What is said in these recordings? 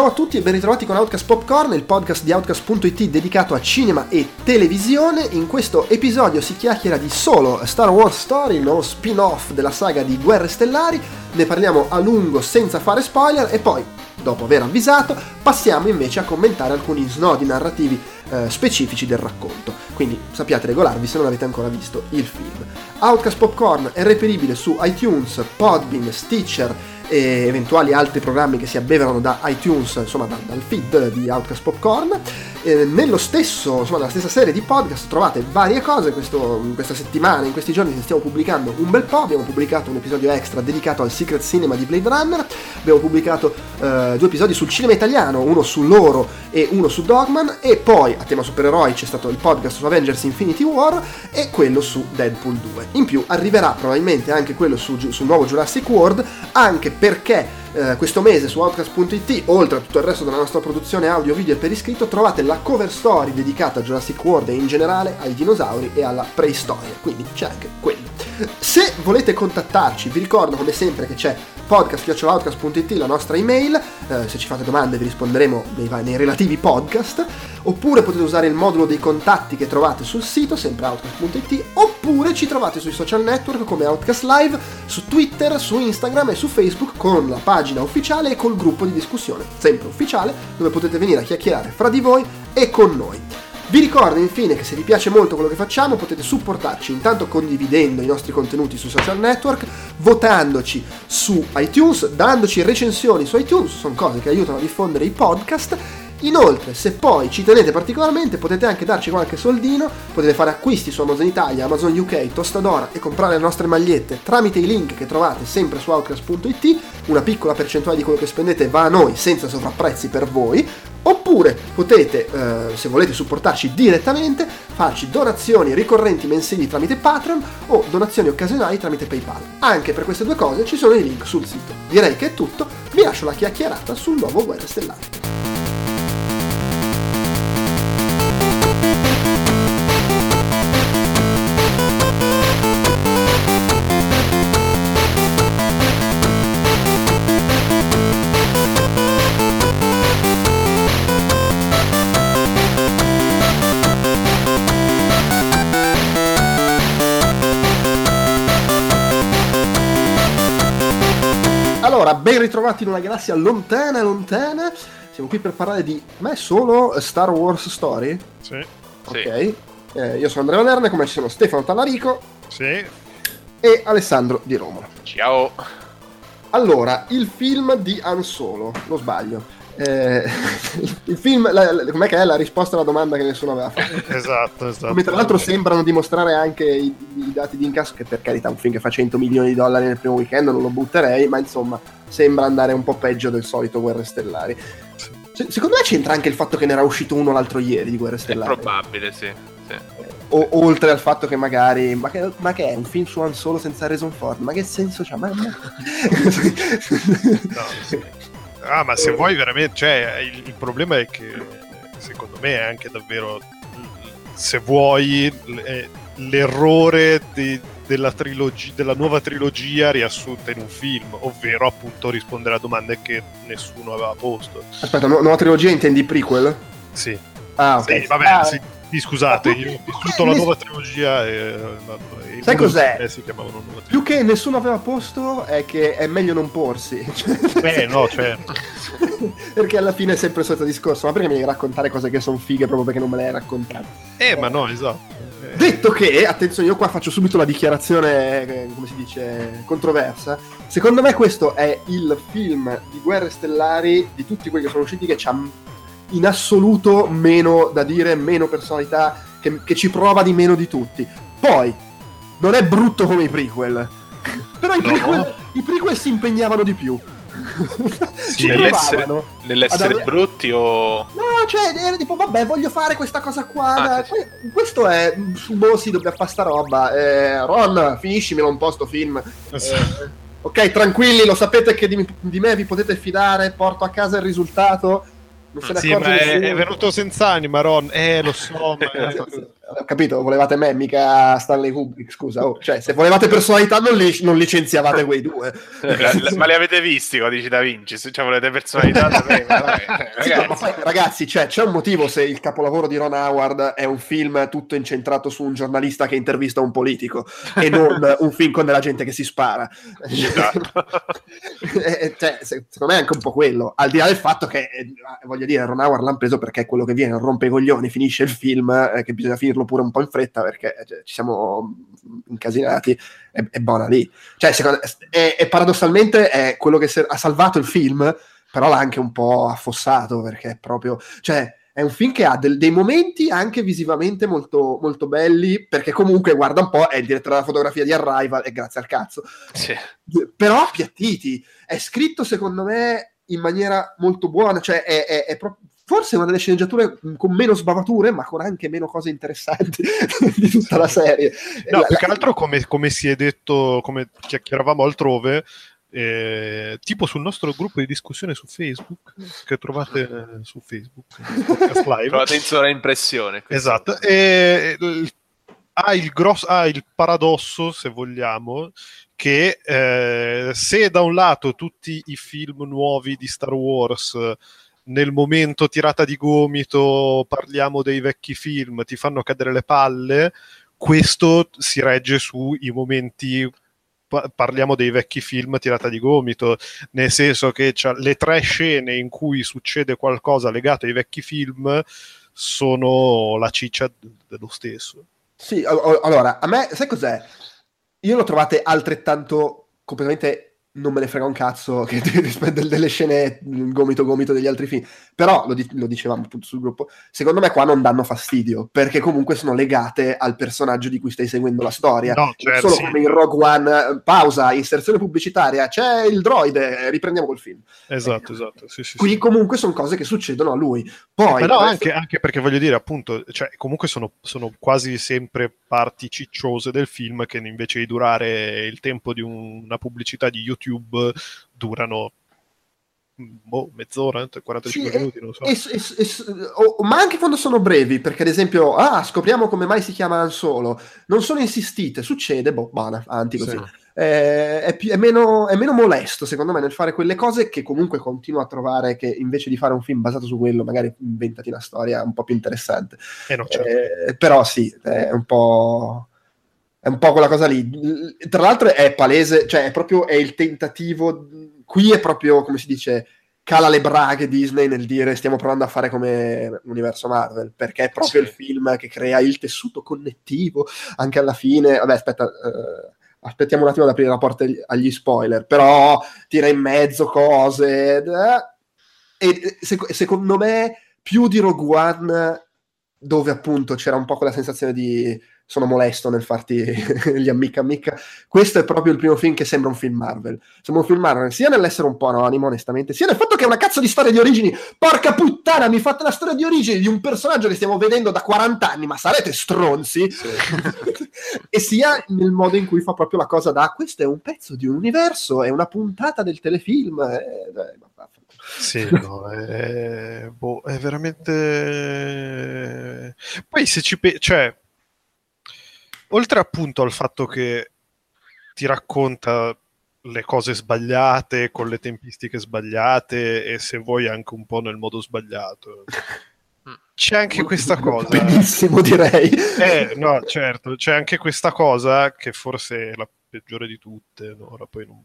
Ciao a tutti e ben ritrovati con Outcast Popcorn, il podcast di Outcast.it dedicato a cinema e televisione. In questo episodio si chiacchiera di solo Star Wars Story, il nuovo spin-off della saga di Guerre Stellari. Ne parliamo a lungo senza fare spoiler e poi, dopo aver avvisato, passiamo invece a commentare alcuni snodi narrativi eh, specifici del racconto. Quindi sappiate regolarvi se non avete ancora visto il film. Outcast Popcorn è reperibile su iTunes, Podbean, Stitcher e eventuali altri programmi che si abbeverano da iTunes, insomma da, dal feed di Outcast Popcorn. Eh, nello stesso, insomma, nella stessa serie di podcast trovate varie cose questo, questa settimana, in questi giorni stiamo pubblicando un bel po', abbiamo pubblicato un episodio extra dedicato al Secret Cinema di Blade Runner, abbiamo pubblicato eh, due episodi sul cinema italiano, uno su loro e uno su Dogman e poi a tema supereroi c'è stato il podcast su Avengers Infinity War e quello su Deadpool 2. In più arriverà probabilmente anche quello su, sul nuovo Jurassic World, anche perché eh, questo mese su Outcast.it, oltre a tutto il resto della nostra produzione audio, video e per iscritto, trovate la cover story dedicata a Jurassic World e in generale ai dinosauri e alla preistoria, quindi c'è anche quello. Se volete contattarci, vi ricordo come sempre che c'è podcast.outcast.it la nostra email, eh, se ci fate domande vi risponderemo nei, nei, relativi podcast, oppure potete usare il modulo dei contatti che trovate sul sito, sempre outcast.it, oppure ci trovate sui social network come Outcast Live, su Twitter, su Instagram e su Facebook con la pagina ufficiale e col gruppo di discussione, sempre ufficiale, dove potete venire a chiacchierare fra di voi e con noi. Vi ricordo infine che se vi piace molto quello che facciamo potete supportarci intanto condividendo i nostri contenuti sui social network, votandoci su iTunes, dandoci recensioni su iTunes, sono cose che aiutano a diffondere i podcast Inoltre, se poi ci tenete particolarmente, potete anche darci qualche soldino, potete fare acquisti su Amazon Italia, Amazon UK, Tostadora e comprare le nostre magliette tramite i link che trovate sempre su outcast.it. Una piccola percentuale di quello che spendete va a noi senza sovrapprezzi per voi. Oppure potete, eh, se volete supportarci direttamente, farci donazioni ricorrenti mensili tramite Patreon o donazioni occasionali tramite PayPal. Anche per queste due cose ci sono i link sul sito. Direi che è tutto, vi lascio la chiacchierata sul nuovo Guerre Stellari. Ben ritrovati in una galassia lontana, lontana. Siamo qui per parlare di. Ma è solo Star Wars Story? Sì. Ok. Sì. Eh, io sono Andrea Lerner, come ci sono Stefano Tallarico. Sì. E Alessandro Di Romolo. Ciao. Allora, il film di Han Solo, lo sbaglio. Eh, il film, la, la, com'è che è la risposta alla domanda che nessuno aveva fatto? esatto, esatto. Come tra l'altro sembrano dimostrare anche i, i, dati di incasso, che per carità un film che fa 100 milioni di dollari nel primo weekend non lo butterei, ma insomma sembra andare un po' peggio del solito Guerre Stellari. Se, secondo me c'entra anche il fatto che ne era uscito uno l'altro ieri di Guerre Stellari. È probabile, sì. sì. O, oltre al fatto che magari ma che, ma che, è un film su Han Solo senza Harrison Ford ma che senso c'ha? Ma... no, sì. Ah, ma se vuoi veramente, cioè, il, il, problema è che secondo me è anche davvero, se vuoi, l'errore di, della, trilogia, della nuova trilogia riassunta in un film, ovvero appunto rispondere a domande che nessuno aveva posto. Aspetta, nu- nuova trilogia intendi prequel? Sì. Ah, ok. Sì, vabbè, ah, sì. Sì, scusate, io ho vissuto la nuova trilogia e, e Sai cos'è? Si chiamavano nuova Più che nessuno aveva posto è che è meglio non porsi. Beh, no, certo. perché alla fine è sempre il solito discorso, ma perché mi devi raccontare cose che sono fighe proprio perché non me le hai raccontate? Eh, ma no, esatto. Detto che, attenzione, io qua faccio subito la dichiarazione, eh, come si dice, controversa. Secondo me questo è il film di Guerre Stellari di tutti quelli che sono usciti che ci ha in assoluto meno da dire, meno personalità, che, che, ci prova di meno di tutti. Poi, non è brutto come i prequel, però i prequel, no. i prequel si impegnavano di più. Sì, nell'essere, nell'essere ave... brutti o... No, cioè, era tipo, vabbè, voglio fare questa cosa qua. Ah, sì, sì. Questo è, boh, sì, dobbiamo fare sta roba. Eh, Ron, finiscimelo un po' sto film. Eh, ok, tranquilli, lo sapete che di, di me vi potete fidare, porto a casa il risultato non se ne sì, ma è, è, venuto senza anima, Ron. Eh, lo so. Ma... ho capito, volevate me, mica Stanley Kubrick, scusa. Oh. Cioè, se volevate personalità non, li, non licenziavate quei due. ma li avete visti, Codici da Vinci? Se cioè, volete personalità da me, ragazzi. Sì, poi, ragazzi cioè, c'è un motivo se il capolavoro di Ron Howard è un film tutto incentrato su un giornalista che intervista un politico e non un film con della gente che si spara. Esatto. Eh, cioè, secondo me è anche un po' quello, al di là del fatto che, eh, voglio dire, Ron Howard l'ha preso perché è quello che viene, rompe i coglioni, finisce il film, eh, che bisogna finirlo pure un po' in fretta perché cioè, ci siamo incasinati, è, è buona lì. Cioè, secondo, è, è, paradossalmente è quello che ha salvato il film, però l'ha anche un po' affossato perché è proprio... Cioè, è un film che ha del, dei momenti anche visivamente molto, molto, belli, perché comunque, guarda un po', è il direttore della fotografia di Arrival e grazie al cazzo. Sì. Però appiattiti. È scritto, secondo me, in maniera molto buona, cioè è, è, è proprio forse una delle sceneggiature con meno sbavature, ma con anche meno cose interessanti di tutta la serie. No, la, più che altro, come, come, si è detto, come chiacchieravamo altrove, eh, tipo sul nostro gruppo di discussione su Facebook, che trovate su Facebook, live. trovate in sovraimpressione. Esatto. E, ha il, grosso, ha il paradosso, se vogliamo, che eh, se da un lato tutti i film nuovi di Star Wars nel momento tirata di gomito parliamo dei vecchi film, ti fanno cadere le palle, questo si regge sui momenti parliamo dei vecchi film tirata di gomito, nel senso che le tre scene in cui succede qualcosa legato ai vecchi film sono la ciccia dello stesso. Sì, allora, a me, sai cos'è? Io l'ho trovate altrettanto completamente non me ne frega un cazzo che, delle scene gomito gomito degli altri film. Però lo, di- lo, dicevamo appunto sul gruppo secondo me qua non danno fastidio perché comunque sono legate al personaggio di cui stai seguendo la storia. No, certo, solo sì. come in Rogue One pausa, inserzione pubblicitaria c'è il droide, riprendiamo col film. Esatto, esatto sì, sì, qui comunque sono cose che succedono a lui. Poi però questo... anche, anche, perché voglio dire appunto cioè, comunque sono, sono quasi sempre parti cicciose del film che invece di durare il tempo di un, una pubblicità di YouTube YouTube durano boh, mezz'ora, 45 sì, minuti, non so. E, e, e, oh, ma anche quando sono brevi, perché ad esempio, ah, scopriamo come mai si chiama Han Solo, non sono insistite, succede, boh, bana, avanti così. Sì. Eh, è, più, è, meno, è, meno, molesto, secondo me, nel fare quelle cose che comunque continuo a trovare che invece di fare un film basato su quello, magari inventati una storia un po' più interessante. Eh no, certo. eh, però sì, è un po' È un po' quella cosa lì. Tra l'altro è palese, cioè è proprio è il tentativo. Qui è proprio, come si dice, cala le braghe Disney nel dire stiamo provando a fare come l'universo Marvel, perché è proprio sì. il film che crea il tessuto connettivo anche alla fine. Vabbè, aspetta, uh, aspettiamo un attimo ad aprire la porta agli spoiler, però tira in mezzo cose. Eh, e sec- secondo me, più di Rogue One, dove appunto c'era un po' quella sensazione di sono molesto nel farti gli ammicca ammicca. Questo è proprio il primo film che sembra un film Marvel. Sembra un film Marvel sia nell'essere un po' anonimo, onestamente, sia nel fatto che è una cazzo di storia di origini. Porca puttana, mi fate la storia di origini di un personaggio che stiamo vedendo da 40 anni, ma sarete stronzi. Sì. e sia nel modo in cui fa proprio la cosa da questo è un pezzo di un universo, è una puntata del telefilm. Eh, eh, sì, no, è, boh, è veramente. Poi se ci pe- cioè, oltre appunto al fatto che ti racconta le cose sbagliate con le tempistiche sbagliate e se vuoi anche un po' nel modo sbagliato. C'è anche questa cosa. Benissimo, direi. Eh, no, certo, c'è anche questa cosa che forse è la peggiore di tutte. No? Ora poi non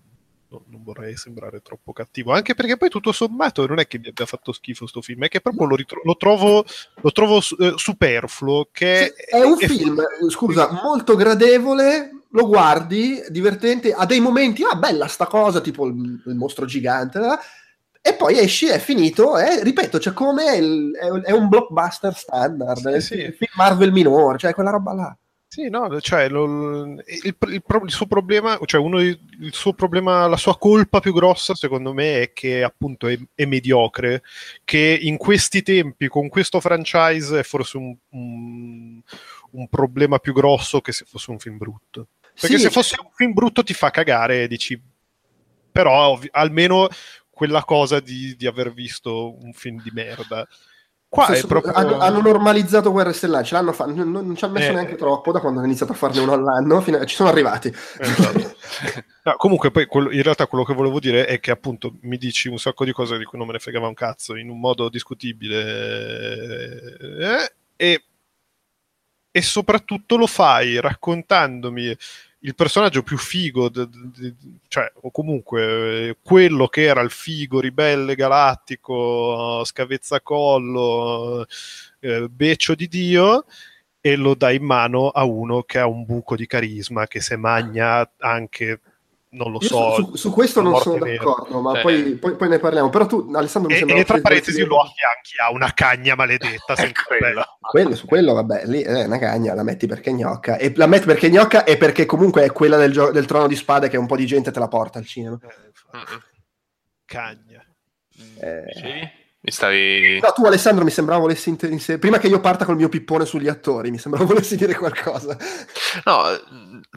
non vorrei sembrare troppo cattivo, anche perché poi tutto sommato non è che mi abbia fatto schifo sto film, è che proprio lo, ritro- lo trovo, lo trovo eh, superfluo. Che sì, è un è, film, è... scusa, molto gradevole, lo guardi, divertente, ha dei momenti, ah bella sta cosa, tipo il, il mostro gigante, eh? e poi esci, è finito, e ripeto, cioè come il, è, è, un blockbuster standard, sì, sì. film Marvel minore, cioè quella roba là. Sì, no, cioè lo, il, il, il, suo problema, cioè uno il suo problema, la sua colpa più grossa secondo me è che appunto è, è mediocre, che in questi tempi con questo franchise è forse un, un, un problema più grosso che se fosse un film brutto. Perché sì, se fosse un film brutto ti fa cagare e dici, però ovvi- almeno quella cosa di, di aver visto un film di merda Qua so, proprio... hanno, hanno, normalizzato Guerre Stellari, ce l'hanno fatto, non, non, ci hanno messo eh, neanche troppo da quando hanno iniziato a farne uno all'anno, a... ci sono arrivati. Esatto. no, comunque poi quello, in realtà quello che volevo dire è che appunto mi dici un sacco di cose di cui non me ne fregava un cazzo in un modo discutibile eh, e, e soprattutto lo fai raccontandomi il personaggio più figo, d- d- cioè, o comunque eh, quello che era il figo ribelle galattico, scavezzacollo, eh, beccio di Dio, e lo dai in mano a uno che ha un buco di carisma, che se magna anche non lo so. Su, su, questo non sono d'accordo, ma eh. poi, poi, poi, ne parliamo. Però tu, Alessandro, mi e, sembra... E tra parentesi lo affianchi a una cagna maledetta. quello. quello. Su quello, vabbè, lì è una cagna, la metti perché gnocca. E la metti perché gnocca e perché comunque è quella del, gio- del trono di spade che un po' di gente te la porta al cinema. Eh, cagna. Eh... Sì? Mi stavi... No, tu Alessandro mi sembrava volessi... Inter- prima che io parta col mio pippone sugli attori, mi sembrava volessi dire qualcosa. No,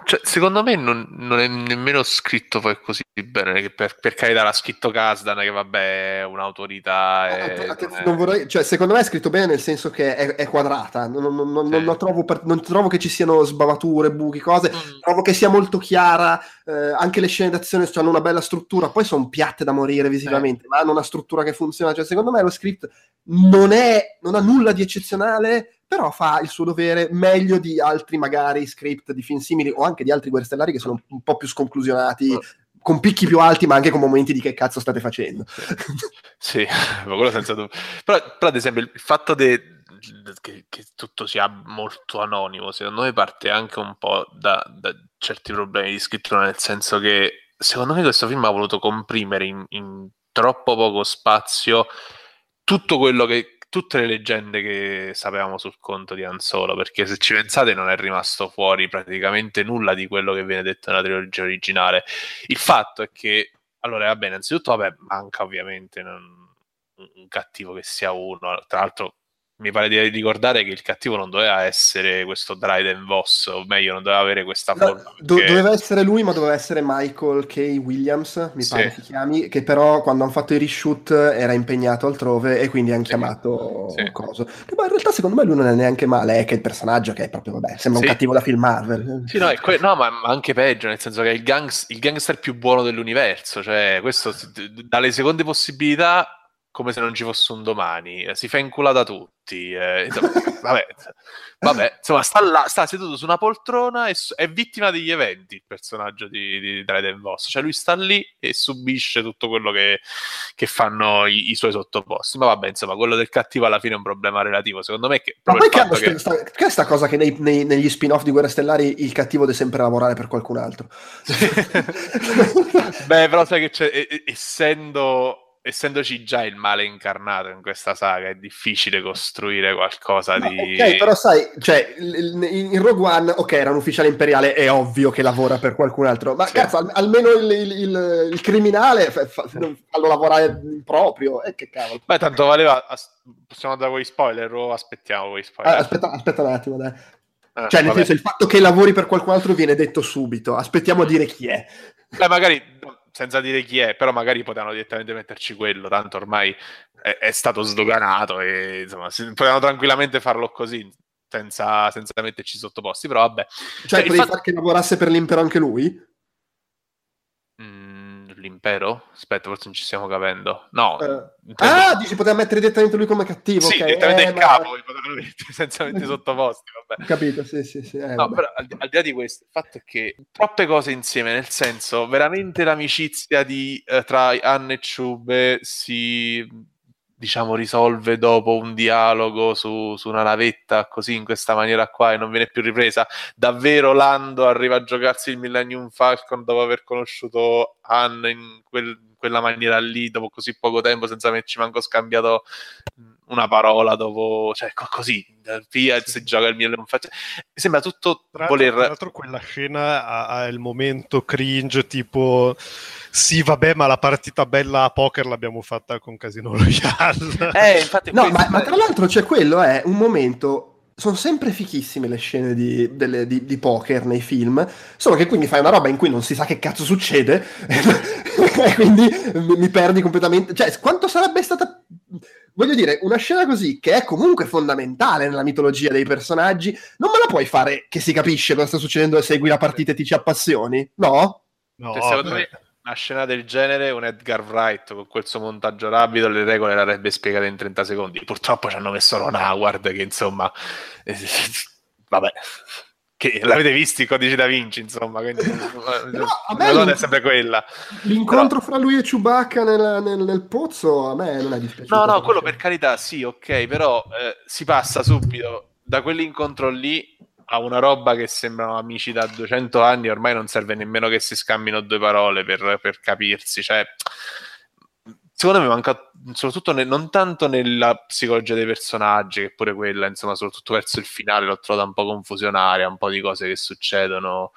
cioè, secondo me non, non, è nemmeno scritto poi così bene, per, per carità l'ha scritto Kasdan, che vabbè è un'autorità... È, non vorrei, cioè, secondo me è scritto bene nel senso che è, è quadrata, non, non, sì. trovo per, non, trovo che ci siano sbavature, buchi, cose, mm. trovo che sia molto chiara, eh, anche le scene d'azione hanno una bella struttura, poi sono piatte da morire visivamente, eh. ma hanno una struttura che funziona, cioè secondo me lo script non, è, non ha nulla di eccezionale, però fa il suo dovere meglio di altri magari script di film simili o anche di altri guerre stellari che sono un po' più sconclusionati, oh. con picchi più alti ma anche con momenti di che cazzo state facendo. sì, ma quello senza dubbio. Però, però, ad esempio il fatto de, che, che, tutto sia molto anonimo, secondo me parte anche un po' da, da certi problemi di scrittura, nel senso che secondo me questo film ha voluto comprimere in, in troppo poco spazio tutto quello che tutte le leggende che sapevamo sul conto di Han Solo, perché se ci pensate non è rimasto fuori praticamente nulla di quello che viene detto nella trilogia originale. Il fatto è che, allora, va bene, innanzitutto, vabbè, manca ovviamente un, un cattivo che sia uno, tra l'altro mi pare di ricordare che il cattivo non doveva essere questo Dryden Voss, o meglio, non doveva avere questa no, forma. Do- doveva essere lui, ma doveva essere Michael K. Williams, mi sì. pare si chiami, che però quando hanno fatto i reshoot era impegnato altrove e quindi hanno sì. chiamato sì. Coso. Ma in realtà secondo me lui non è neanche male, è che il personaggio che è proprio, vabbè, sembra un cattivo da film Marvel. Sì, no, que- no ma, anche peggio, nel senso che è il, gangs- il gangster più buono dell'universo, cioè questo dalle seconde possibilità come se non ci fosse un domani, eh, si fa inculare da tutti. Eh, insomma, vabbè, vabbè, insomma, sta là, sta seduto su una poltrona e è vittima degli eventi il personaggio di, di Dryden Voss. Cioè lui sta lì e subisce tutto quello che, che fanno i, i, suoi sottoposti. Ma vabbè, insomma, quello del cattivo alla fine è un problema relativo. Secondo me che... Ma poi che, che... Sta, è sta cosa che nei, nei, negli spin-off di Guerre Stellari il cattivo deve sempre lavorare per qualcun altro? Beh, però sai che essendo essendoci già il male incarnato in questa saga, è difficile costruire qualcosa no, di. Ok, però sai, cioè, in Rogue One, ok, era un ufficiale imperiale, è ovvio che lavora per qualcun altro, ma sì. cazzo, al- almeno il, il, il, il criminale fa, fa, fallo lavorare proprio, e eh, che cavolo. Beh, tanto valeva. As- possiamo dare quei spoiler o aspettiamo quei spoiler? Ah, aspetta, aspetta un attimo, dai. Ah, cioè, nel vabbè. senso, il fatto che lavori per qualcun altro viene detto subito. Aspettiamo a dire chi è. Beh, magari senza dire chi è, però magari potevano direttamente metterci quello, tanto ormai è, è stato sdoganato e insomma, si, potevano tranquillamente farlo così. Senza, senza metterci sottoposti, però vabbè. Cioè, cioè potevi fatto... far che lavorasse per l'impero anche lui? L'impero? Aspetta, forse non ci stiamo capendo. No. Uh, ah, dici poteva mettere direttamente lui come cattivo. Sì, okay. direttamente eh, il ma... capo, senza mettere sottoposti. Vabbè. Capito, sì, sì, sì. Eh, no, però al, al, di là di questo, il fatto è che troppe cose insieme, nel senso, veramente l'amicizia di, eh, tra Anne e Ciube si diciamo, risolve dopo un dialogo su, su, una navetta così in questa maniera qua e non viene più ripresa. Davvero Lando arriva a giocarsi il Millennium Falcon dopo aver conosciuto Han in quel, quella maniera lì, dopo così poco tempo, senza averci manco scambiato una parola dopo, cioè così, via si gioca il Falcon. Mi sembra tutto tra voler... Tra l'altro quella scena ha, ha il momento cringe tipo sì, vabbè, ma la partita bella a poker l'abbiamo fatta con Casino Royale. Eh, infatti, no, ma, ma, tra l'altro c'è quello, è un momento. Sono sempre fichissime le scene di, delle, di, di, poker nei film, solo che quindi fai una roba in cui non si sa che cazzo succede, quindi mi, mi perdi completamente. Cioè, quanto sarebbe stata voglio dire, una scena così, che è comunque fondamentale nella mitologia dei personaggi, non me la puoi fare che si capisce cosa sta succedendo e segui la partita e ti ci appassioni? No? No, cioè, secondo me una scena del genere, un Edgar Wright con quel suo montaggio rapido, le regole l'avrebbe spiegata in 30 secondi. Purtroppo ci hanno messo Ron Howard che insomma... vabbè che l'avete visto i codici da Vinci, insomma, quindi no, non è sempre quella. L'incontro però... fra lui e Chewbacca nel, nel, nel, pozzo a me non è dispiaciuto. No, no, quello per carità, sì, ok, però eh, si passa subito da quell'incontro lì a una roba che sembrano amici da 200 anni, ormai non serve nemmeno che si scambino due parole per, per capirsi, cioè secondo me manca soprattutto ne, non tanto nella psicologia dei personaggi, che pure quella, insomma, soprattutto verso il finale l'ho trovata un po' confusionaria, un po' di cose che succedono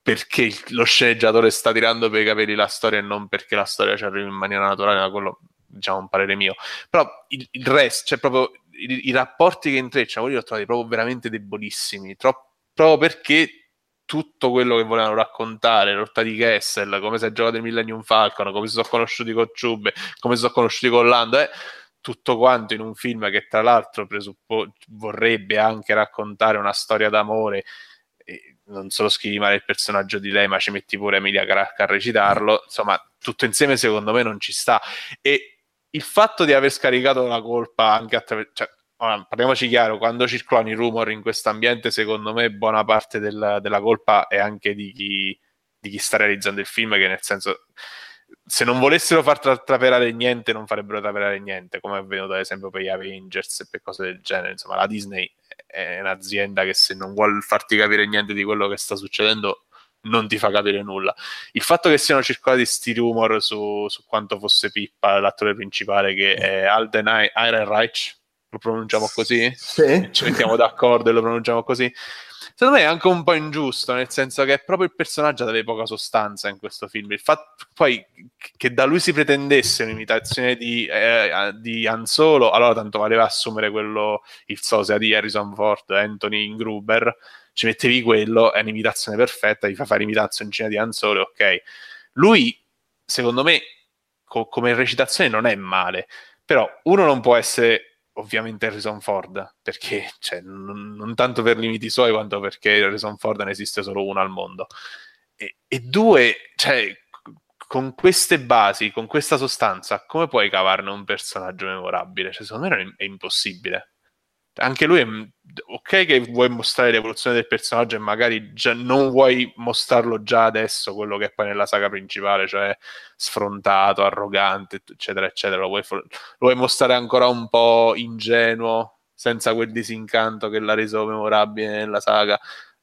perché lo sceneggiatore sta tirando per i capelli la storia e non perché la storia ci arriva in maniera naturale, ma quello diciamo un parere mio. Però il, il resto, cioè proprio i, i rapporti che intrecciano, quelli li ho trovati proprio veramente debolissimi, troppo, proprio perché tutto quello che volevano raccontare, l'orta di Kessel, come si è giocato il Millennium Falcon, come si sono conosciuti con Ciube, come si sono conosciuti con Lando, eh, tutto quanto in un film che tra l'altro presuppo- vorrebbe anche raccontare una storia d'amore, e non solo scrivi male il personaggio di lei, ma ci metti pure Emilia Caracca a recitarlo, insomma, tutto insieme secondo me non ci sta. E il fatto di aver scaricato la colpa anche attraverso... Cioè, ora, parliamoci chiaro, quando circolano i rumor in questo ambiente, secondo me buona parte del, della colpa è anche di chi, di chi, sta realizzando il film, che nel senso, se non volessero far tra- traperare niente, non farebbero traperare niente, come è avvenuto ad esempio per gli Avengers e per cose del genere. Insomma, la Disney è un'azienda che se non vuole farti capire niente di quello che sta succedendo, non ti fa capire nulla. Il fatto che siano circolati sti rumor su, su quanto fosse Pippa, l'attore principale, che è Alden Ehrenreich, lo pronunciamo così? Sì. Ci mettiamo d'accordo e lo pronunciamo così. Secondo me è anche un po' ingiusto, nel senso che proprio il personaggio aveva poca sostanza in questo film. Il fatto poi che da lui si pretendesse un'imitazione di, eh, di Han Solo, allora tanto valeva assumere quello, il sosia di Harrison Ford, Anthony Gruber, ci mettevi quello, è un'imitazione perfetta, gli fa fare imitazione di Han Solo, ok. Lui, secondo me, co- come recitazione non è male, però uno non può essere ovviamente Harrison Ford, perché cioè, non, non, tanto per limiti suoi quanto perché Harrison Ford ne esiste solo uno al mondo. E, e due, cioè, con queste basi, con questa sostanza, come puoi cavarne un personaggio memorabile? Cioè, secondo me è impossibile anche lui è ok che vuoi mostrare l'evoluzione del personaggio e magari non vuoi mostrarlo già adesso quello che è poi nella saga principale cioè sfrontato, arrogante eccetera eccetera lo vuoi, lo vuoi mostrare ancora un po' ingenuo senza quel disincanto che l'ha reso memorabile nella saga?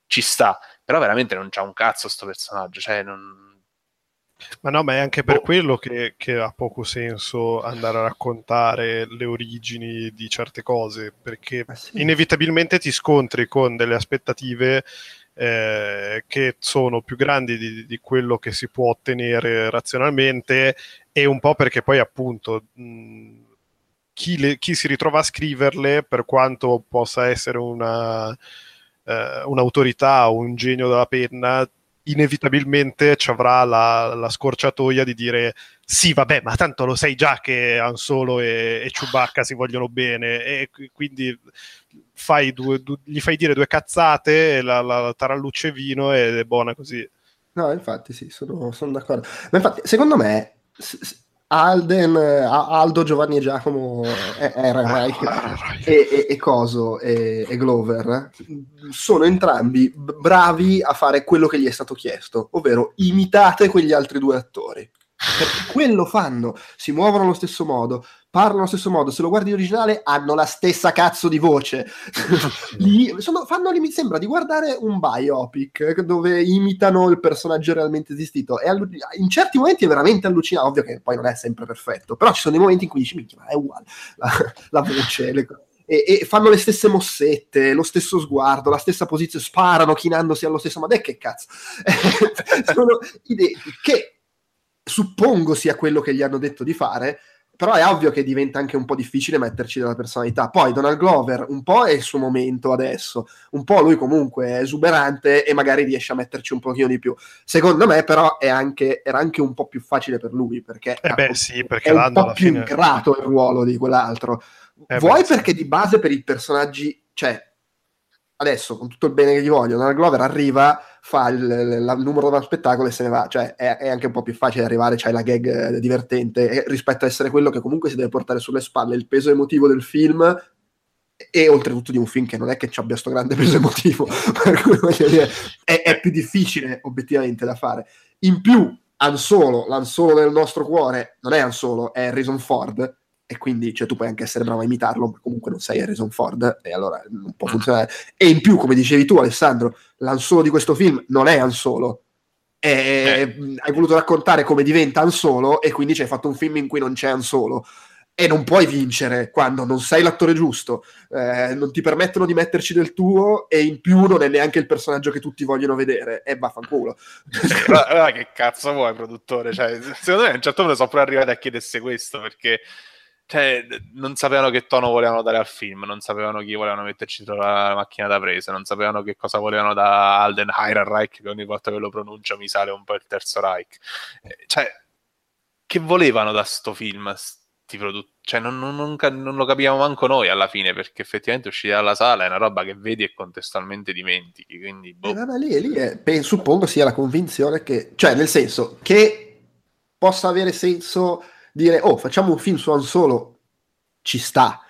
Ci sta però veramente non c'ha un cazzo sto personaggio cioè non ma no, ma è anche per oh. quello che, che, ha poco senso andare a raccontare le origini di certe cose, perché ah, sì. inevitabilmente ti scontri con delle aspettative eh, che sono più grandi di, di, quello che si può ottenere razionalmente e un po' perché poi appunto mh, chi, le, chi, si ritrova a scriverle, per quanto possa essere una, eh, un'autorità o un genio della penna, inevitabilmente ci avrà la, la, scorciatoia di dire sì, vabbè, ma tanto lo sai già che Han Solo e, e Chewbacca si vogliono bene e quindi fai due, due, gli fai dire due cazzate, la, la tarallucce vino ed è buona così. No, infatti sì, sono, sono d'accordo. Ma infatti, secondo me, Alden, Aldo, Giovanni e Giacomo Ehrenreich e, e, e Coso e, e, Glover sono entrambi bravi a fare quello che gli è stato chiesto, ovvero imitate quegli altri due attori. Perché quello fanno, si muovono allo stesso modo, parlano allo stesso modo. Se lo guardi in originale, hanno la stessa cazzo di voce. Lì, sono, fanno, mi sembra di guardare un biopic dove imitano il personaggio realmente esistito. E allu- in certi momenti è veramente allucinante. Ovvio che poi non è sempre perfetto, però ci sono dei momenti in cui dici, minchia, ma è uguale la, la voce, le cose. E, e, fanno le stesse mossette, lo stesso sguardo, la stessa posizione, sparano chinandosi allo stesso, ma dai che cazzo? sono idee che suppongo sia quello che gli hanno detto di fare, però è ovvio che diventa anche un po' difficile metterci della personalità. Poi Donald Glover un po' è il suo momento adesso, un po' lui comunque è esuberante e magari riesce a metterci un pochino di più. Secondo me però anche, era anche un po' più facile per lui perché, eh beh, sì, perché è un po' più fine... grato il ruolo di quell'altro. Eh Vuoi beh, perché sì. di base per i personaggi, cioè adesso con tutto il bene che gli voglio, Donald Glover arriva, fa il, il, il numero dello spettacolo e se ne va, cioè è, è, anche un po' più facile arrivare, c'hai la gag eh, divertente rispetto a essere quello che comunque si deve portare sulle spalle il peso emotivo del film e oltretutto di un film che non è che ci abbia questo grande peso emotivo, per cui dire, è, è, più difficile obiettivamente da fare. In più, Han Solo, l'Han Solo del nostro cuore, non è Han Solo, è Harrison Ford, e quindi cioè, tu puoi anche essere bravo a imitarlo, ma comunque non sei Harrison Ford e allora non può mm. funzionare. E in più, come dicevi tu, Alessandro, l'Han Solo di questo film non è Han Solo. E eh. Hai voluto raccontare come diventa Han Solo e quindi ci hai fatto un film in cui non c'è Han Solo. E non puoi vincere quando non sei l'attore giusto, eh, non ti permettono di metterci del tuo e in più non è neanche il personaggio che tutti vogliono vedere. E vaffanculo. Allora, che cazzo vuoi, produttore? Cioè, secondo me a un certo punto sono pure arrivati a chiedersi questo perché cioè, non sapevano che tono volevano dare al film, non sapevano chi volevano metterci sulla macchina da presa, non sapevano che cosa volevano da Alden Heidenreich, che ogni volta che lo pronuncio mi sale un po' il terzo Reich. Eh, cioè, che volevano da sto film? Sti prodotti? Cioè, non, non, non, non, lo capiamo manco noi alla fine, perché effettivamente uscire dalla sala è una roba che vedi e contestualmente dimentichi. Quindi, boh. eh, lì, lì è, penso, suppongo sia la convinzione che, cioè, nel senso che possa avere senso dire, oh, facciamo un film su Han Solo, ci sta.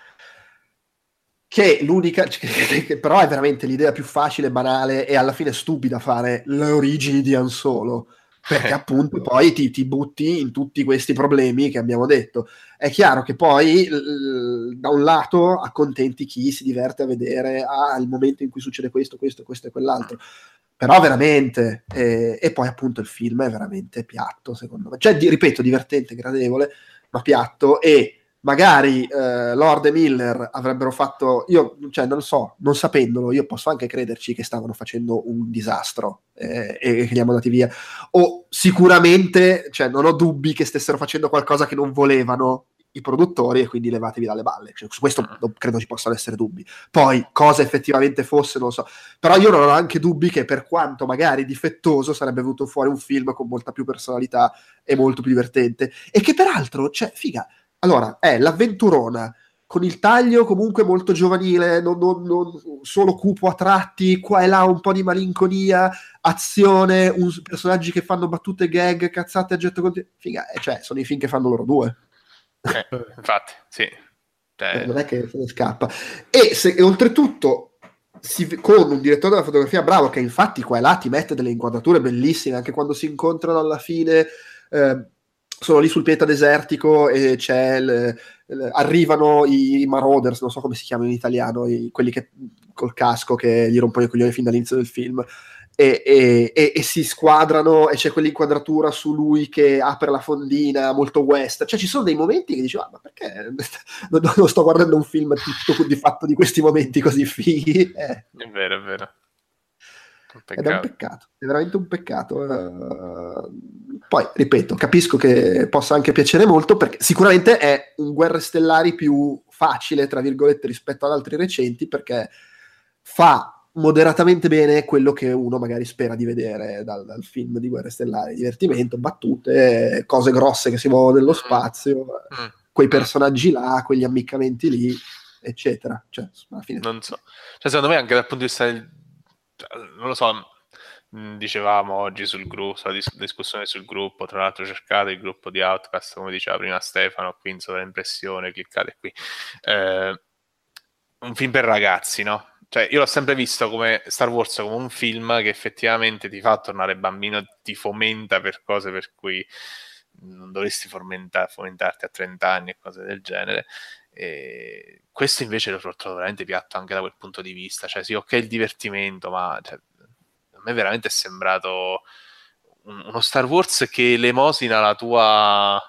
Che l'unica, che però è veramente l'idea più facile, banale e alla fine stupida fare le origini di Han Solo perché eh. appunto poi ti, ti, butti in tutti questi problemi che abbiamo detto. È chiaro che poi l- da un lato accontenti chi si diverte a vedere ah, il momento in cui succede questo, questo, questo e quell'altro. Però veramente, eh, e poi appunto il film è veramente piatto, secondo me. Cioè, di, ripeto, divertente, gradevole, ma piatto. E magari eh, Lord e Miller avrebbero fatto, io cioè, non so, non sapendolo, io posso anche crederci che stavano facendo un disastro eh, e che li hanno andati via. O sicuramente, cioè, non ho dubbi che stessero facendo qualcosa che non volevano i produttori e quindi levatevi dalle balle. Cioè, su questo non credo ci possano essere dubbi. Poi, cosa effettivamente fosse, non lo so. Però io non ho anche dubbi che per quanto magari difettoso sarebbe venuto fuori un film con molta più personalità e molto più divertente. E che peraltro, cioè, figa, allora, è l'avventurona con il taglio comunque molto giovanile, non, non, non, solo cupo a tratti, qua e là un po' di malinconia, azione, un, personaggi che fanno battute gag, cazzate a getto continuo. Figa, eh, cioè, sono i film che fanno loro due. Eh, infatti, sì. Cioè... Non è che se ne scappa. E, se, e oltretutto, si, con un direttore della fotografia bravo, che infatti qua e là ti mette delle inquadrature bellissime, anche quando si incontrano alla fine... Eh, sono lì sul pianeta desertico e c'è il, il, arrivano i Marauders, non so come si chiamano in italiano, i, quelli che col casco che gli rompono i coglioni fin dall'inizio del film e, e, e, e, si squadrano e c'è quell'inquadratura su lui che apre la fondina molto west cioè ci sono dei momenti che dici ah, ma perché non, non, sto guardando un film tutto di fatto di questi momenti così fighi? Eh. è vero è vero ed è un peccato è veramente un peccato uh, poi ripeto capisco che possa anche piacere molto perché sicuramente è un Guerre Stellari più facile tra virgolette rispetto ad altri recenti perché fa moderatamente bene quello che uno magari spera di vedere dal, dal, film di Guerre Stellari, divertimento, battute, cose grosse che si muovono nello mm. spazio, mm. quei personaggi là, quegli ammiccamenti lì, eccetera. Cioè, alla fine... Non so. Cioè, secondo me anche dal punto di vista del... non lo so, dicevamo oggi sul gruppo, dis- discussione sul gruppo, tra l'altro cercate il gruppo di Outcast, come diceva prima Stefano, qui in sovraimpressione, cliccate qui. Eh, un film per ragazzi, no? Cioè, io l'ho sempre visto come Star Wars come un film che effettivamente ti fa tornare bambino, ti fomenta per cose per cui non dovresti fomenta- fomentarti a 30 anni e cose del genere. E questo invece l'ho trovato veramente piatto anche da quel punto di vista. Cioè, sì, ok, il divertimento, ma cioè, a me veramente è sembrato un, uno Star Wars che elemosina la tua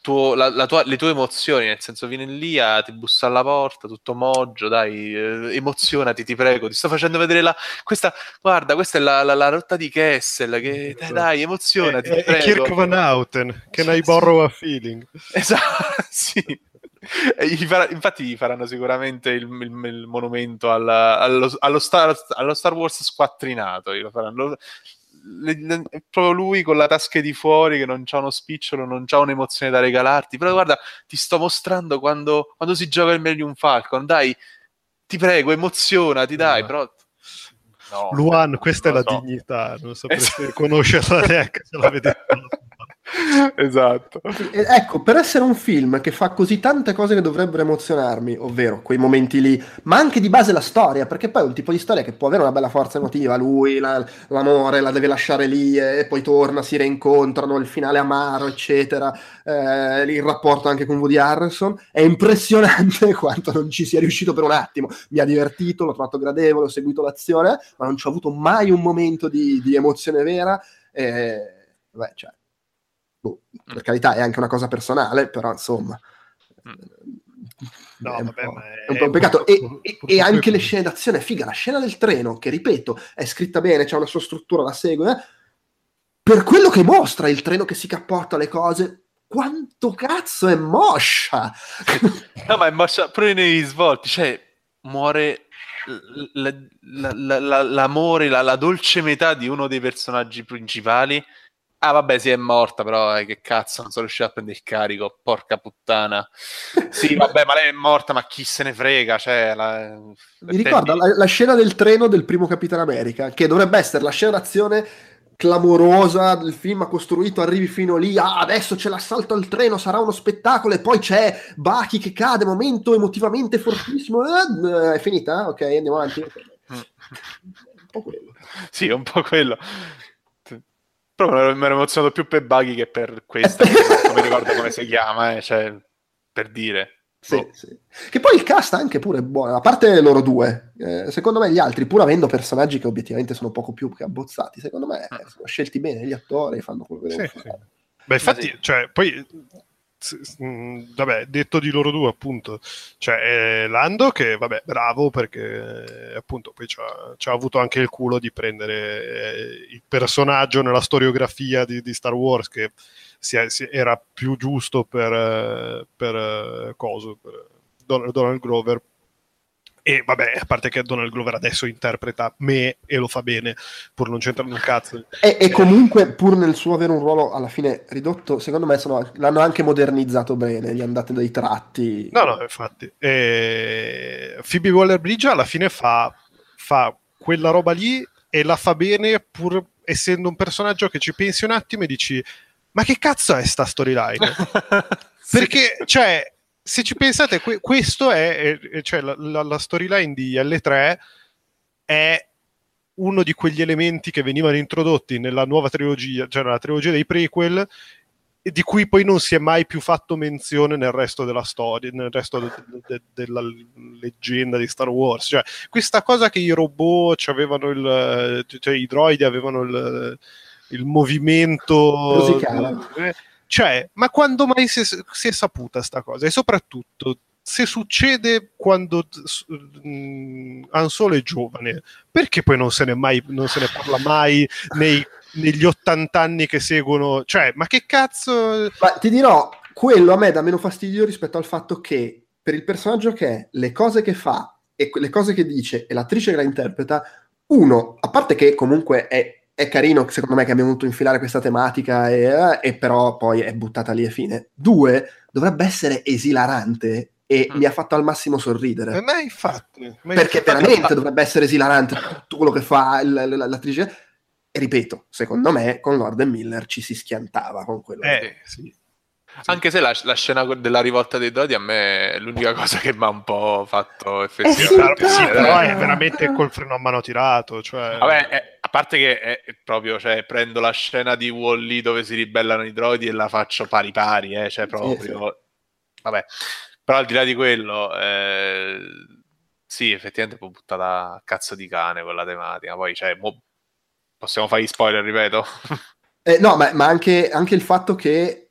tuo, la, la tua, le tue emozioni, nel senso vieni lì, a, ti bussa alla porta, tutto moggio, dai, eh, emozionati, ti prego, ti sto facendo vedere la... Questa, guarda, questa è la, la, rotta di Kessel, che dai, dai emozionati, è, ti prego. Kirk Van Houten, can I borrow a feeling? Esatto, sì. Infatti gli faranno sicuramente il, il, il monumento alla, allo, allo, Star, allo, Star, Wars squattrinato. Lo faranno, le, le, è proprio lui con la tasca di fuori che non c'ha uno spicciolo, non c'ha un'emozione da regalarti. Però guarda, ti sto mostrando quando, quando si gioca il Millennium Falcon. Dai, ti prego, emozionati, dai, no. però No, Luan, questa è la so. dignità, non sapreste esatto. conoscerla neanche se la vedete. esatto. Ecco, per essere un film che fa così tante cose che dovrebbero emozionarmi, ovvero quei momenti lì, ma anche di base la storia, perché poi è un tipo di storia che può avere una bella forza emotiva, lui, la, l'amore, la deve lasciare lì e poi torna, si rincontrano, il finale amaro, eccetera, eh, il rapporto anche con Woody Harrelson, è impressionante quanto non ci sia riuscito per un attimo, mi ha divertito, l'ho trovato gradevole, ho seguito l'azione, ma non ci ho avuto mai un momento di, di emozione vera, eh, beh, cioè, per carità è anche una cosa personale, però insomma... Mm. No, è, un vabbè, è, è un po' un peccato. E, e, e, anche le scene d'azione, figa, la scena del treno, che ripeto, è scritta bene, c'è una sua struttura, la segue, eh? per quello che mostra il treno che si cappotta le cose, quanto cazzo è moscia! no, ma è moscia pure nei risvolti, cioè muore l- l- l- l'amore, la dolce metà di uno dei personaggi principali Ah, vabbè, sì, è morta, però eh, che cazzo, non sono riuscito a prendere il carico, porca puttana. Sì, vabbè, ma lei è morta, ma chi se ne frega? Cioè, la... Mi ricorda la, la, scena del treno del primo Capitan America, che dovrebbe essere la scena d'azione clamorosa del film ha costruito, arrivi fino lì, ah, adesso c'è l'assalto al treno, sarà uno spettacolo, e poi c'è Baki che cade, momento emotivamente fortissimo, eh, è finita? Ok, andiamo avanti. Mm. Un po' quello. Sì, un po' quello. Però mi ero emozionato più per Buggy che per questa, non mi ricordo come si chiama, eh, cioè, per dire. Sì, oh. sì. Che poi il cast anche pure buono, a parte loro due, eh, secondo me gli altri, pur avendo personaggi che obiettivamente sono poco più che abbozzati, secondo me mm. sono scelti bene gli attori, fanno quello che devono sì, fare. Beh, infatti, sì. cioè, poi vabbè, detto di loro due, appunto, cioè eh, Lando che, vabbè, bravo perché eh, appunto poi ci ha avuto anche il culo di prendere eh, il personaggio nella storiografia di, di Star Wars che si è, si era più giusto per, eh, per, eh, coso, per Donald Grover e vabbè, a parte che Donald Glover adesso interpreta me e lo fa bene, pur non c'entrando un cazzo. E, e, comunque, pur nel suo avere un ruolo alla fine ridotto, secondo me sono, l'hanno anche modernizzato bene, gli hanno dato dei tratti. No, no, infatti. E... Phoebe Waller-Bridge alla fine fa, fa quella roba lì e la fa bene, pur essendo un personaggio che ci pensi un attimo e dici ma che cazzo è sta storyline? sì. Perché, cioè, se ci pensate, que- questo è, è cioè la, la, la storyline di L3 è uno di quegli elementi che venivano introdotti nella nuova trilogia, cioè nella trilogia dei prequel, e di cui poi non si è mai più fatto menzione nel resto della storia, nel resto de- de- della leggenda di Star Wars. Cioè, questa cosa che i robot avevano il, cioè i droidi avevano il, il movimento. Musicale. Cioè, ma quando mai si è, si è saputa sta cosa? E soprattutto, se succede quando mm, Han Solo è giovane, perché poi non se ne, mai, non se ne parla mai nei, negli 80 anni che seguono? Cioè, ma che cazzo... Ma ti dirò, quello a me dà meno fastidio rispetto al fatto che per il personaggio che è, le cose che fa e le cose che dice e l'attrice che la interpreta, uno, a parte che comunque è è carino secondo me che abbiamo voluto infilare questa tematica e, eh, e, però poi è buttata lì e fine. Due, dovrebbe essere esilarante e mm. mi ha fatto al massimo sorridere. Eh, ma infatti. Ma perché infatti. veramente dovrebbe essere esilarante tutto quello che fa l- l- l'attrice. E ripeto, secondo me con Lord Miller ci si schiantava con quello. Eh, sì. Sì. Anche se la, la, scena della rivolta dei Dodi a me è l'unica cosa che mi ha un po' fatto effettivamente. Eh sì, sì, però è veramente col freno a mano tirato. Cioè... Vabbè, è, a parte che è, proprio, cioè, prendo la scena di Wall-E dove si ribellano i droidi e la faccio pari pari, eh, cioè proprio... Vabbè, però al di là di quello, eh, sì, effettivamente può buttata a cazzo di cane quella tematica. Poi, cioè, mo... possiamo fare gli spoiler, ripeto. Eh, no, ma, ma anche, anche il fatto che